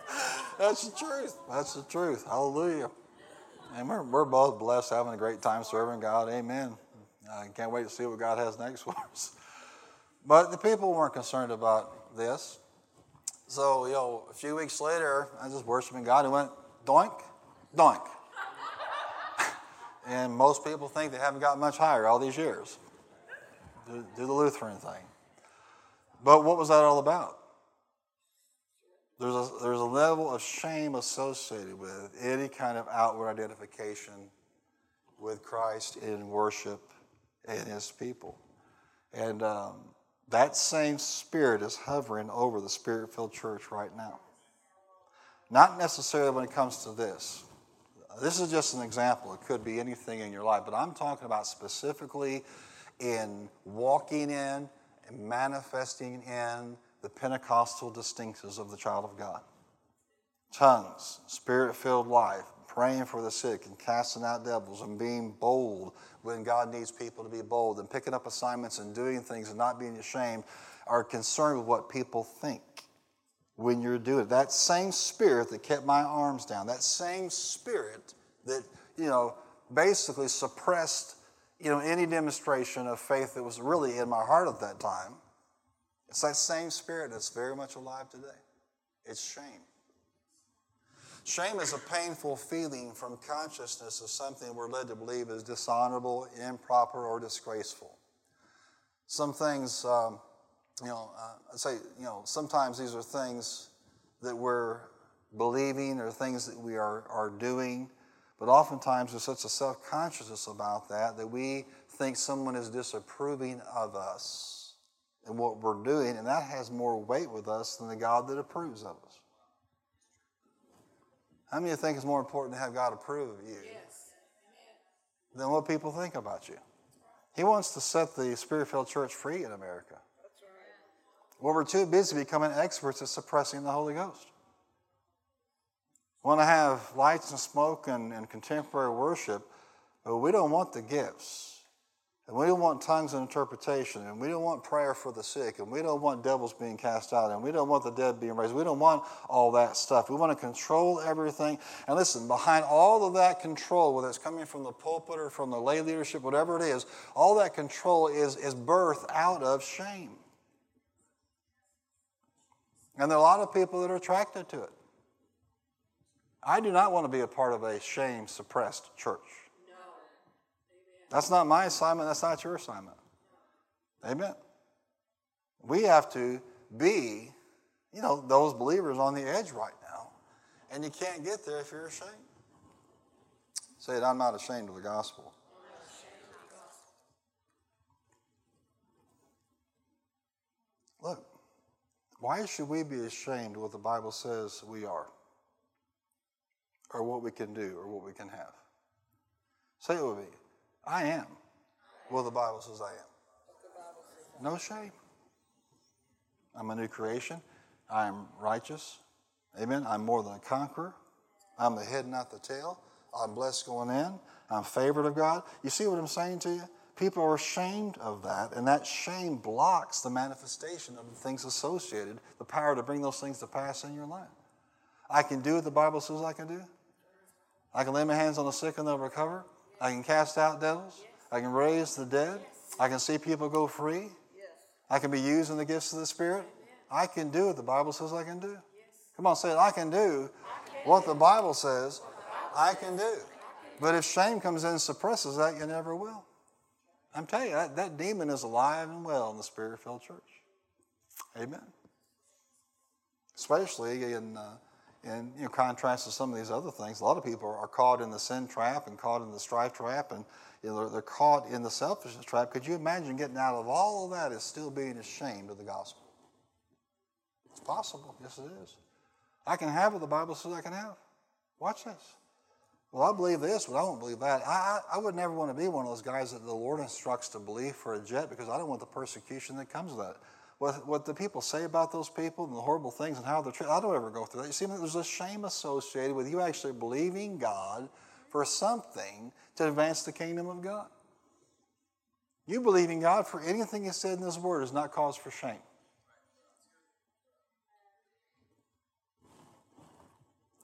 That's the truth. That's the truth. Hallelujah. And we're, we're both blessed, having a great time serving God. Amen. I can't wait to see what God has next [laughs] for us. But the people weren't concerned about this. So, you know, a few weeks later, I was just worshiping God and went, doink, doink. [laughs] and most people think they haven't gotten much higher all these years. Do, do the Lutheran thing. But what was that all about? There's a, there's a level of shame associated with any kind of outward identification with Christ in worship and his people. And um, that same spirit is hovering over the spirit filled church right now. Not necessarily when it comes to this. This is just an example. It could be anything in your life, but I'm talking about specifically in walking in and manifesting in the Pentecostal distinctions of the child of God tongues, spirit filled life, praying for the sick, and casting out devils, and being bold when God needs people to be bold, and picking up assignments and doing things and not being ashamed, are concerned with what people think when you're doing it. That same spirit that kept my arms down, that same spirit that, you know, basically suppressed, you know, any demonstration of faith that was really in my heart at that time it's that same spirit that's very much alive today. It's shame. Shame is a painful feeling from consciousness of something we're led to believe is dishonorable, improper, or disgraceful. Some things, um, you know, uh, I'd say, you know, sometimes these are things that we're believing or things that we are, are doing, but oftentimes there's such a self consciousness about that that we think someone is disapproving of us and what we're doing, and that has more weight with us than the God that approves of us. How many of you think it's more important to have God approve of you yes. than what people think about you? He wants to set the spirit filled church free in America. That's right. Well, we're too busy becoming experts at suppressing the Holy Ghost. We want to have lights and smoke and, and contemporary worship, but we don't want the gifts. And we don't want tongues and interpretation, and we don't want prayer for the sick, and we don't want devils being cast out, and we don't want the dead being raised. We don't want all that stuff. We want to control everything. And listen, behind all of that control, whether it's coming from the pulpit or from the lay leadership, whatever it is, all that control is, is birth out of shame. And there are a lot of people that are attracted to it. I do not want to be a part of a shame suppressed church. That's not my assignment. That's not your assignment. Amen. We have to be, you know, those believers on the edge right now. And you can't get there if you're ashamed. Say it, I'm not ashamed of the gospel. Look, why should we be ashamed of what the Bible says we are? Or what we can do or what we can have? Say it with me. I am. Well, the Bible says I am. No shame. I'm a new creation. I'm righteous. Amen. I'm more than a conqueror. I'm the head, not the tail. I'm blessed going in. I'm favored of God. You see what I'm saying to you? People are ashamed of that, and that shame blocks the manifestation of the things associated, the power to bring those things to pass in your life. I can do what the Bible says I can do. I can lay my hands on the sick and they'll recover. I can cast out devils. I can raise the dead. I can see people go free. I can be used in the gifts of the Spirit. I can do what the Bible says I can do. Come on, say it. I can do what the Bible says I can do. But if shame comes in and suppresses that, you never will. I'm telling you, that, that demon is alive and well in the spirit filled church. Amen. Especially in, uh, in you know, contrast to some of these other things. A lot of people are caught in the sin trap and caught in the strife trap and you know, they're, caught in the selfishness trap. Could you imagine getting out of all of that is still being ashamed of the gospel? It's possible. Yes, it is. I can have what the Bible says I can have. Watch this. Well, I believe this, but I don't believe that. I, I, I, would never want to be one of those guys that the Lord instructs to believe for a jet because I don't want the persecution that comes with that. What, what the people say about those people and the horrible things and how they're treated, I don't ever go through that. You see, there's a shame associated with you actually believing God for something to advance the kingdom of God. You believing God for anything He said in His Word is not cause for shame.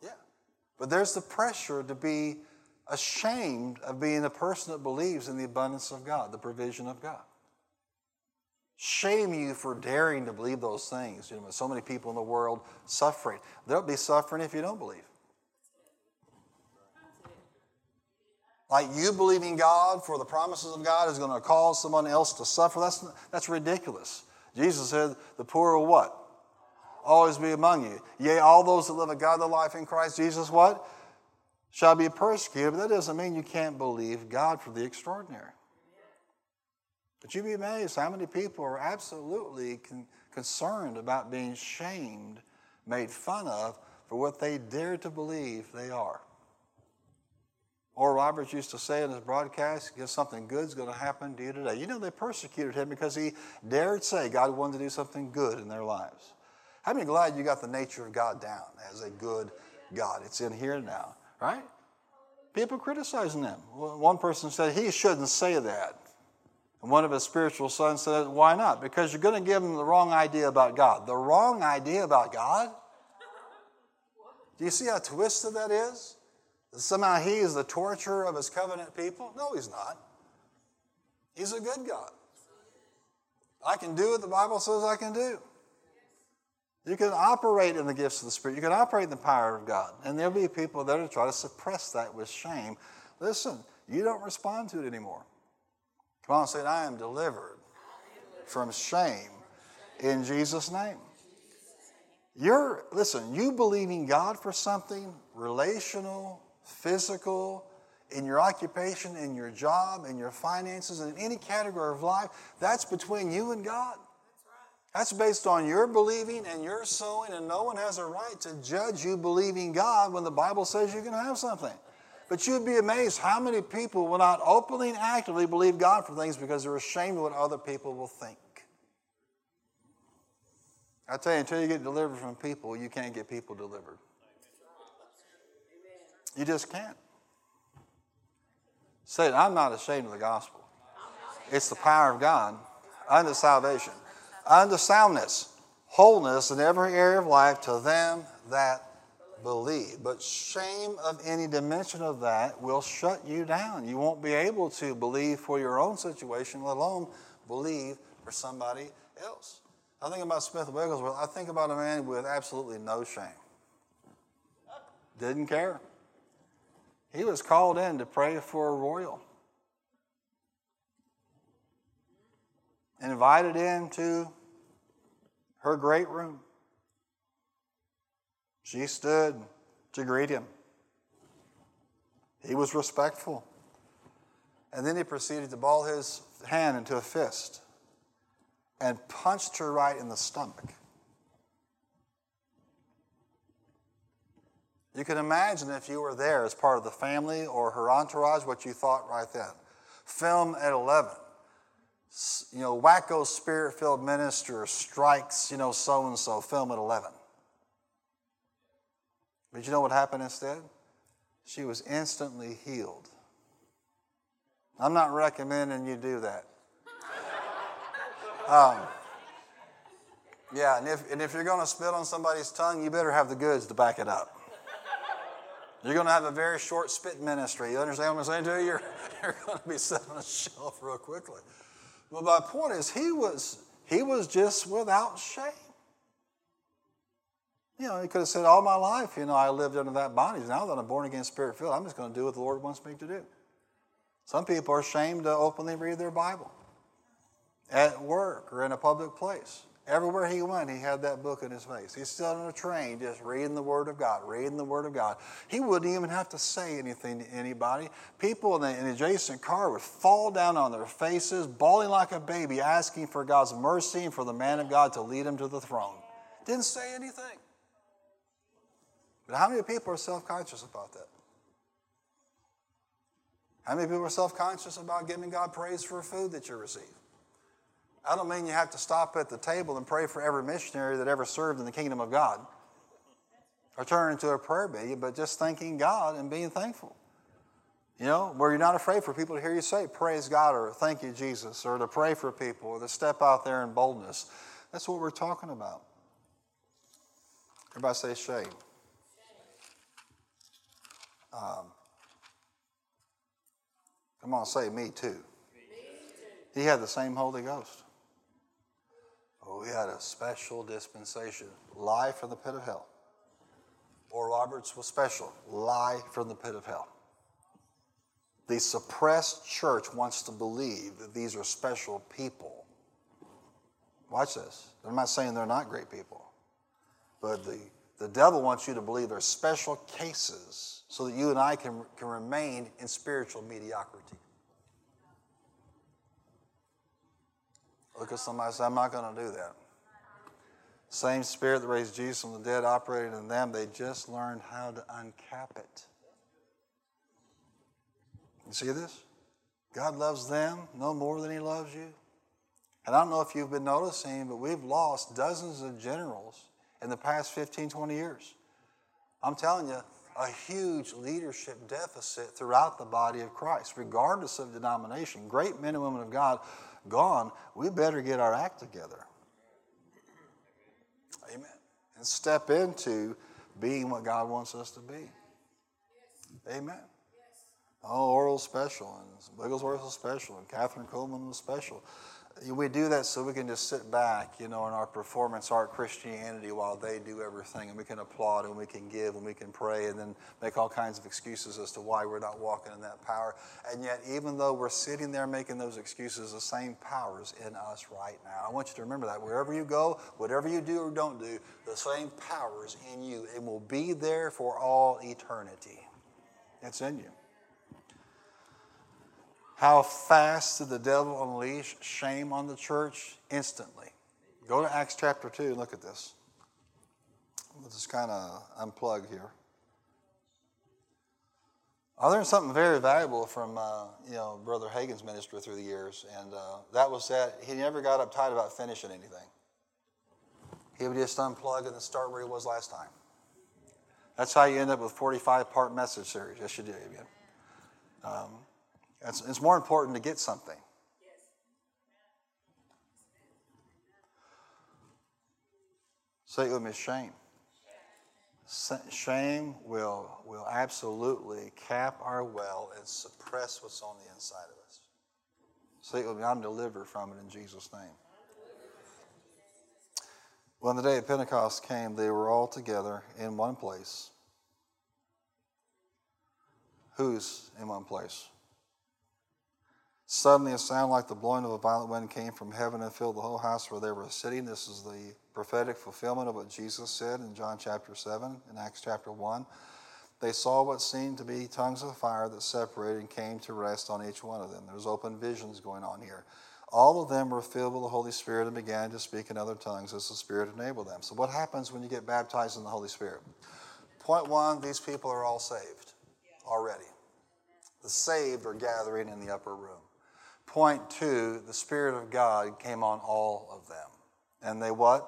Yeah. But there's the pressure to be ashamed of being a person that believes in the abundance of God, the provision of God. Shame you for daring to believe those things. You know, so many people in the world suffering. There'll be suffering if you don't believe. Like you believing God for the promises of God is going to cause someone else to suffer. That's, that's ridiculous. Jesus said, the poor will what? always be among you. Yea, all those that live a godly life in Christ Jesus, what? Shall be persecuted. But that doesn't mean you can't believe God for the extraordinary. But you'd be amazed how many people are absolutely con- concerned about being shamed, made fun of for what they dare to believe they are. Oral Roberts used to say in his broadcast, "Guess something good's going to happen to you today." You know, they persecuted him because he dared say God wanted to do something good in their lives. How many glad you got the nature of God down as a good God? It's in here now, right? People criticizing him. One person said he shouldn't say that. And one of his spiritual sons said, Why not? Because you're going to give them the wrong idea about God. The wrong idea about God? Do you see how twisted that is? That somehow he is the torturer of his covenant people? No, he's not. He's a good God. I can do what the Bible says I can do. You can operate in the gifts of the Spirit. You can operate in the power of God. And there'll be people that will try to suppress that with shame. Listen, you don't respond to it anymore. Come on, say, I am delivered from shame in Jesus' name. You're, listen, you believing God for something relational, physical, in your occupation, in your job, in your finances, in any category of life, that's between you and God. That's based on your believing and your sowing, and no one has a right to judge you believing God when the Bible says you can have something. But you'd be amazed how many people will not openly and actively believe God for things because they're ashamed of what other people will think. I tell you, until you get delivered from people, you can't get people delivered. You just can't. Say I'm not ashamed of the gospel. It's the power of God unto salvation unto soundness, wholeness in every area of life to them that believe. But shame of any dimension of that will shut you down. You won't be able to believe for your own situation, let alone believe for somebody else. I think about Smith Wigglesworth. I think about a man with absolutely no shame. Didn't care. He was called in to pray for a royal. invited into her great room. She stood to greet him. He was respectful. And then he proceeded to ball his hand into a fist and punched her right in the stomach. You can imagine if you were there as part of the family or her entourage what you thought right then. Film at 11 you know, wacko spirit filled minister strikes, you know, so and so, film at 11. But you know what happened instead? She was instantly healed. I'm not recommending you do that. [laughs] Um, yeah, and if, and if you're going to spit on somebody's tongue, you better have the goods to back it up. You're going to have a very short spit ministry. You understand what I'm saying to you? You're, [laughs] you're going to be set on a shelf real quickly. But my point is, he was, he was just without shame. You know, he could have said, All my life, you know, I lived under that bondage. Now that I'm born again, spirit filled, I'm just going to do what the Lord wants me to do. Some people are ashamed to openly read their Bible at work or in a public place. Everywhere he went, he had that book in his face. He's still on a train just reading the Word of God, reading the Word of God. He wouldn't even have to say anything to anybody. People in the, in the adjacent car would fall down on their faces, bawling like a baby, asking for God's mercy and for the man of God to lead him to the throne. Didn't say anything. But how many people are self conscious about that? How many people are self conscious about giving God praise for food that you receive? I don't mean you have to stop at the table and pray for every missionary that ever served in the kingdom of God or turn into a prayer meeting, but just thanking God and being thankful. You know, where you're not afraid for people to hear you say, Praise God, or Thank you, Jesus, or to pray for people, or to step out there in boldness. That's what we're talking about. Everybody say shame. Um, come on, say me too. He had the same Holy Ghost. Oh, he had a special dispensation. Life from the pit of hell. Oral Roberts was special. Lie from the pit of hell. The suppressed church wants to believe that these are special people. Watch this. I'm not saying they're not great people, but the, the devil wants you to believe there are special cases so that you and I can, can remain in spiritual mediocrity. Look at somebody say, I'm not going to do that. Same spirit that raised Jesus from the dead operated in them, they just learned how to uncap it. You see this? God loves them no more than He loves you. And I don't know if you've been noticing, but we've lost dozens of generals in the past 15, 20 years. I'm telling you, a huge leadership deficit throughout the body of Christ, regardless of denomination. Great men and women of God gone, we better get our act together. Amen. And step into being what God wants us to be. Amen. Oh, Oral's special, and Wigglesworth was special, and Kathryn Kuhlman was special we do that so we can just sit back, you know, in our performance art Christianity while they do everything, and we can applaud and we can give and we can pray and then make all kinds of excuses as to why we're not walking in that power. And yet, even though we're sitting there making those excuses, the same power is in us right now. I want you to remember that. Wherever you go, whatever you do or don't do, the same power is in you and will be there for all eternity. It's in you. How fast did the devil unleash shame on the church? Instantly. Go to Acts chapter 2 and look at this. We'll just kind of unplug here. I learned something very valuable from uh, you know Brother Hagin's ministry through the years, and uh, that was that he never got uptight about finishing anything. He would just unplug and start where he was last time. That's how you end up with 45 part message series. Yes, you do. Again. Um, it's, it's more important to get something. Say it with me shame. Shame will, will absolutely cap our well and suppress what's on the inside of us. Say it with me I'm delivered from it in Jesus' name. When the day of Pentecost came, they were all together in one place. Who's in one place? Suddenly, a sound like the blowing of a violent wind came from heaven and filled the whole house where they were sitting. This is the prophetic fulfillment of what Jesus said in John chapter 7 and Acts chapter 1. They saw what seemed to be tongues of fire that separated and came to rest on each one of them. There's open visions going on here. All of them were filled with the Holy Spirit and began to speak in other tongues as the Spirit enabled them. So, what happens when you get baptized in the Holy Spirit? Point one these people are all saved already. The saved are gathering in the upper room. Point two, the Spirit of God came on all of them. And they what?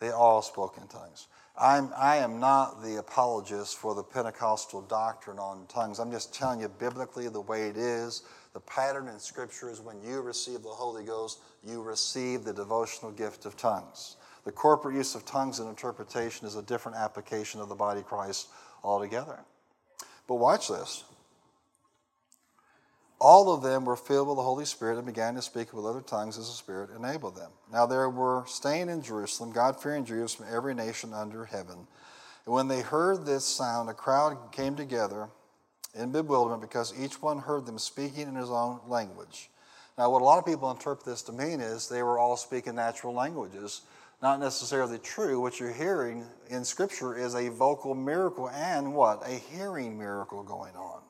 They all spoke in tongues. I'm, I am not the apologist for the Pentecostal doctrine on tongues. I'm just telling you biblically the way it is. The pattern in Scripture is when you receive the Holy Ghost, you receive the devotional gift of tongues. The corporate use of tongues and interpretation is a different application of the body of Christ altogether. But watch this. All of them were filled with the Holy Spirit and began to speak with other tongues as the Spirit enabled them. Now there were staying in Jerusalem God fearing Jews from every nation under heaven. And when they heard this sound, a crowd came together in bewilderment because each one heard them speaking in his own language. Now, what a lot of people interpret this to mean is they were all speaking natural languages. Not necessarily true. What you're hearing in Scripture is a vocal miracle and what? A hearing miracle going on.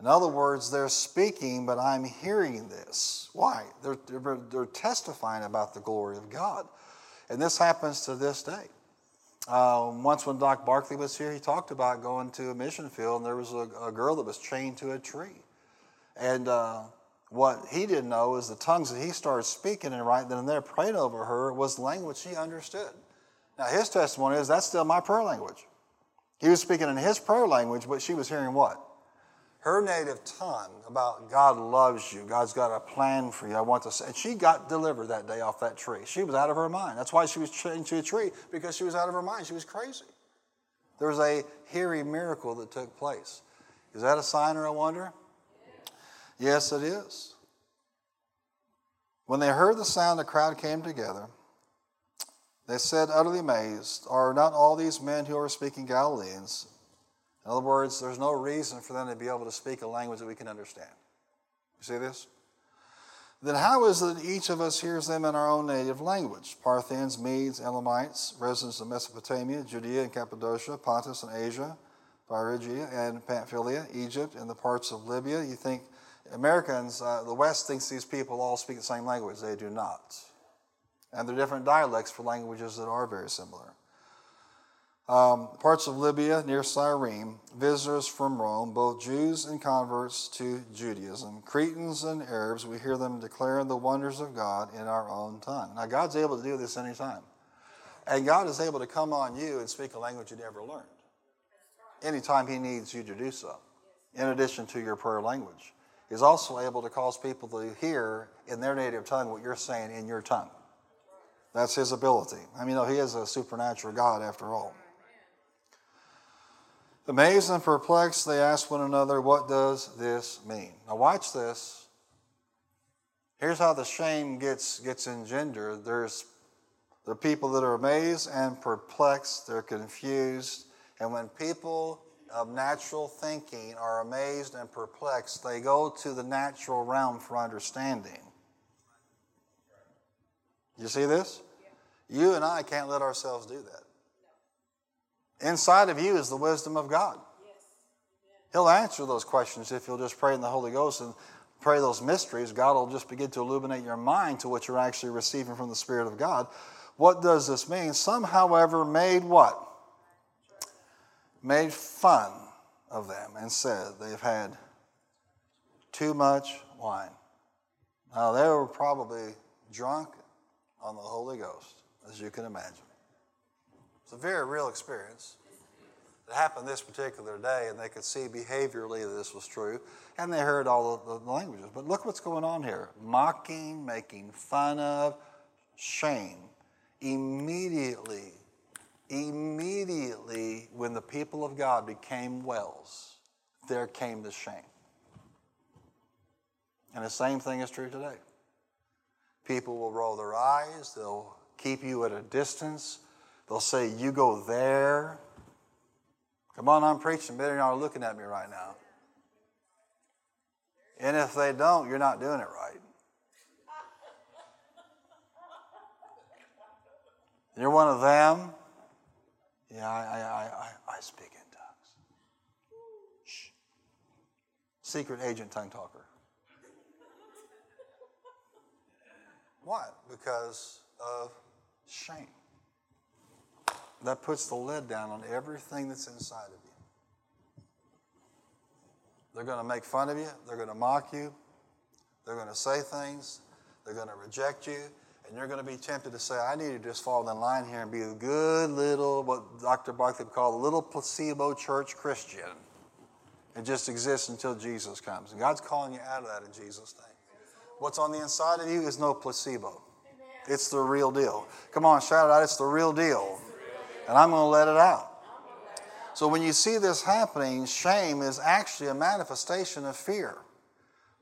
In other words, they're speaking, but I'm hearing this. Why? They're, they're, they're testifying about the glory of God. And this happens to this day. Um, once, when Doc Barkley was here, he talked about going to a mission field, and there was a, a girl that was chained to a tree. And uh, what he didn't know is the tongues that he started speaking and right then and there, praying over her, was language he understood. Now, his testimony is that's still my prayer language. He was speaking in his prayer language, but she was hearing what? Her native tongue about God loves you, God's got a plan for you. I want to say, and she got delivered that day off that tree. She was out of her mind. That's why she was chained to a tree because she was out of her mind. She was crazy. There was a hearing miracle that took place. Is that a sign or a wonder? Yes, it is. When they heard the sound, the crowd came together. They said, utterly amazed, Are not all these men who are speaking Galileans? In other words, there's no reason for them to be able to speak a language that we can understand. You see this? Then how is it that each of us hears them in our own native language? Parthians, Medes, Elamites, residents of Mesopotamia, Judea and Cappadocia, Pontus and Asia, Phrygia and Pamphylia, Egypt, and the parts of Libya. You think Americans, uh, the West thinks these people all speak the same language. They do not. And they're different dialects for languages that are very similar um, parts of Libya near Cyrene, visitors from Rome, both Jews and converts to Judaism, Cretans and Arabs, we hear them declaring the wonders of God in our own tongue. Now, God's able to do this anytime. And God is able to come on you and speak a language you never learned anytime He needs you to do so, in addition to your prayer language. He's also able to cause people to hear in their native tongue what you're saying in your tongue. That's His ability. I mean, He is a supernatural God after all. Amazed and perplexed, they asked one another, What does this mean? Now, watch this. Here's how the shame gets, gets engendered. There's the people that are amazed and perplexed, they're confused. And when people of natural thinking are amazed and perplexed, they go to the natural realm for understanding. You see this? You and I can't let ourselves do that. Inside of you is the wisdom of God. He'll answer those questions if you'll just pray in the Holy Ghost and pray those mysteries. God will just begin to illuminate your mind to what you're actually receiving from the Spirit of God. What does this mean? Some, however, made what? Made fun of them and said they've had too much wine. Now, they were probably drunk on the Holy Ghost, as you can imagine. It's a very real experience. It happened this particular day, and they could see behaviorally that this was true, and they heard all the, the languages. But look what's going on here mocking, making fun of, shame. Immediately, immediately, when the people of God became wells, there came the shame. And the same thing is true today. People will roll their eyes, they'll keep you at a distance, They'll say, You go there. Come on, I'm preaching. Better are looking at me right now. And if they don't, you're not doing it right. You're one of them. Yeah, I, I, I, I speak in tongues. Shh. Secret agent tongue talker. Why? Because of shame that puts the lid down on everything that's inside of you. They're going to make fun of you, they're going to mock you, they're going to say things, they're going to reject you, and you're going to be tempted to say, I need to just fall in line here and be a good little, what Dr. Barkley would call a little placebo church Christian. and just exists until Jesus comes. And God's calling you out of that in Jesus' name. What's on the inside of you is no placebo. It's the real deal. Come on, shout it out. It's the real deal and I'm going to let it out. So when you see this happening, shame is actually a manifestation of fear.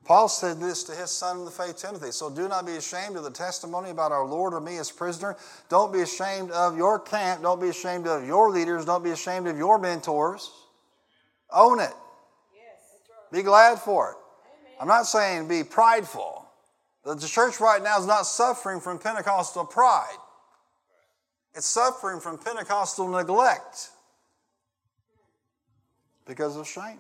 Paul said this to his son in the faith, Timothy. So do not be ashamed of the testimony about our Lord or me as prisoner. Don't be ashamed of your camp. Don't be ashamed of your leaders. Don't be ashamed of your mentors. Own it. Be glad for it. I'm not saying be prideful. The church right now is not suffering from Pentecostal pride. It's suffering from Pentecostal neglect because of shame.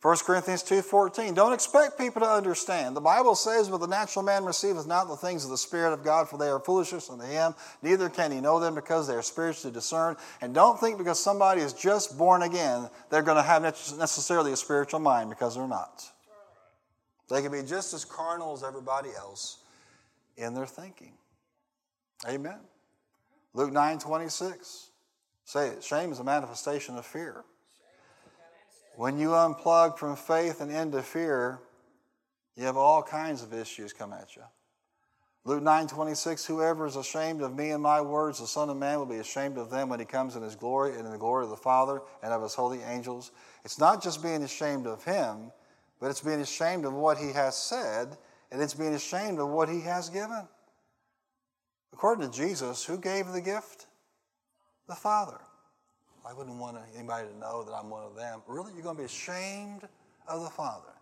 1 Corinthians 2.14, don't expect people to understand. The Bible says, but the natural man receiveth not the things of the Spirit of God, for they are foolishness unto him, neither can he know them because they are spiritually discerned. And don't think because somebody is just born again, they're going to have necessarily a spiritual mind, because they're not. They can be just as carnal as everybody else in their thinking. Amen. Luke 9.26, say it, shame is a manifestation of fear. When you unplug from faith and into fear, you have all kinds of issues come at you. Luke 9 26, whoever is ashamed of me and my words, the Son of Man will be ashamed of them when he comes in his glory and in the glory of the Father and of his holy angels. It's not just being ashamed of him, but it's being ashamed of what he has said, and it's being ashamed of what he has given. According to Jesus, who gave the gift? The Father. I wouldn't want anybody to know that I'm one of them. Really? You're going to be ashamed of the Father.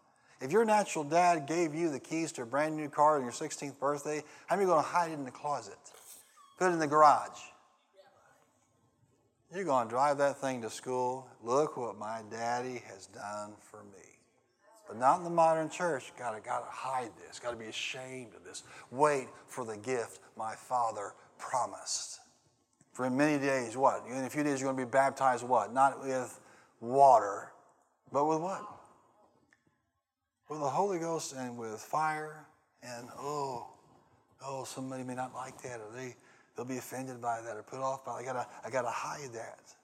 If your natural dad gave you the keys to a brand new car on your 16th birthday, how are you going to hide it in the closet? Put it in the garage. You're going to drive that thing to school. Look what my daddy has done for me. But not in the modern church. Got to, got to hide this. Got to be ashamed of this. Wait for the gift my father promised. For in many days, what? In a few days, you're going to be baptized, what? Not with water, but with what? With the Holy Ghost and with fire. And oh, oh, somebody may not like that, or they, they'll be offended by that or put off by it. I gotta, I gotta hide that.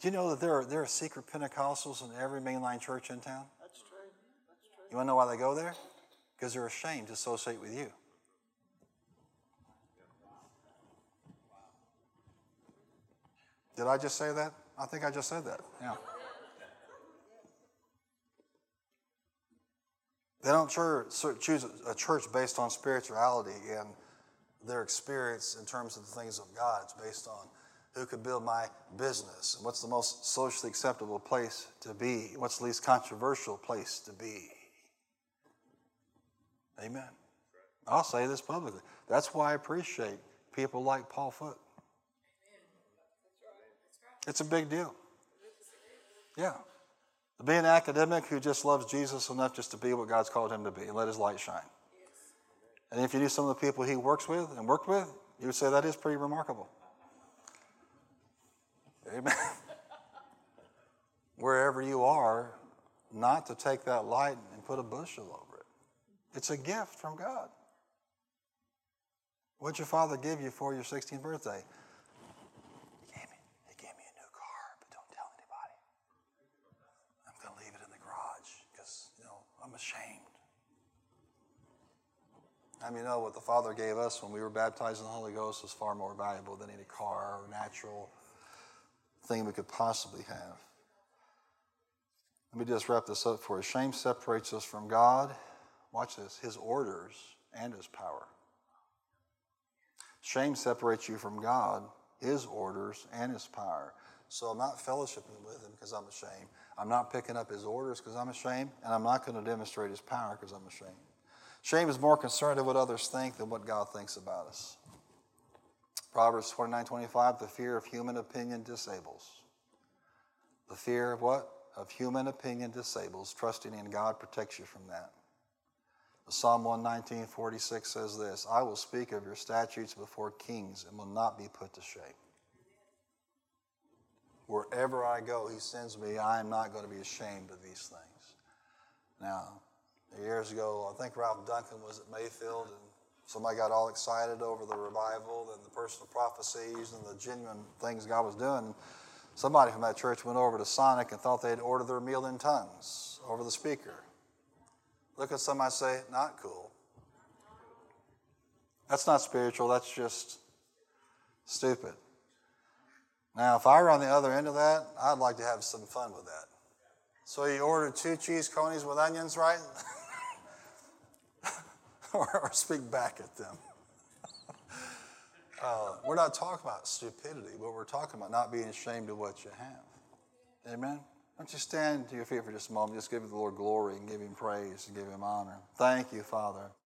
Do you know that there are, there are secret Pentecostals in every mainline church in town? That's true. That's true. You want to know why they go there? Because they're ashamed to associate with you. Did I just say that? I think I just said that. Yeah. They don't choose a church based on spirituality and their experience in terms of the things of God. It's based on who could build my business and what's the most socially acceptable place to be, what's the least controversial place to be. Amen. I'll say this publicly. That's why I appreciate people like Paul Foote. It's a big deal. Yeah. To be an academic who just loves Jesus enough just to be what God's called him to be and let his light shine. And if you knew some of the people he works with and worked with, you would say that is pretty remarkable. Amen. [laughs] Wherever you are, not to take that light and put a bushel over it. It's a gift from God. What'd your father give you for your 16th birthday? He gave me, he gave me a new car, but don't tell anybody. I'm going to leave it in the garage because, you know, I'm ashamed. I mean, know what the Father gave us when we were baptized in the Holy Ghost is far more valuable than any car or natural thing we could possibly have. Let me just wrap this up for you. Shame separates us from God. Watch this His orders and His power. Shame separates you from God, His orders, and His power. So I'm not fellowshipping with Him because I'm ashamed. I'm not picking up his orders because I'm ashamed, and I'm not going to demonstrate his power because I'm ashamed. Shame is more concerned of what others think than what God thinks about us. Proverbs 29 25, the fear of human opinion disables. The fear of what? Of human opinion disables. Trusting in God protects you from that. Psalm 119 46 says this I will speak of your statutes before kings and will not be put to shame. Wherever I go, He sends me. I am not going to be ashamed of these things. Now, years ago, I think Ralph Duncan was at Mayfield, and somebody got all excited over the revival and the personal prophecies and the genuine things God was doing. Somebody from that church went over to Sonic and thought they'd order their meal in tongues over the speaker. Look at somebody say, not cool. That's not spiritual, that's just stupid. Now, if I were on the other end of that, I'd like to have some fun with that. So you ordered two cheese conies with onions, right? [laughs] or, or, speak back at them. [laughs] uh, we're not talking about stupidity, but we're talking about not being ashamed of what you have. Amen? Don't you stand to your feet for just a moment. Just give the Lord glory and give him praise and give him honor. Thank you, Father.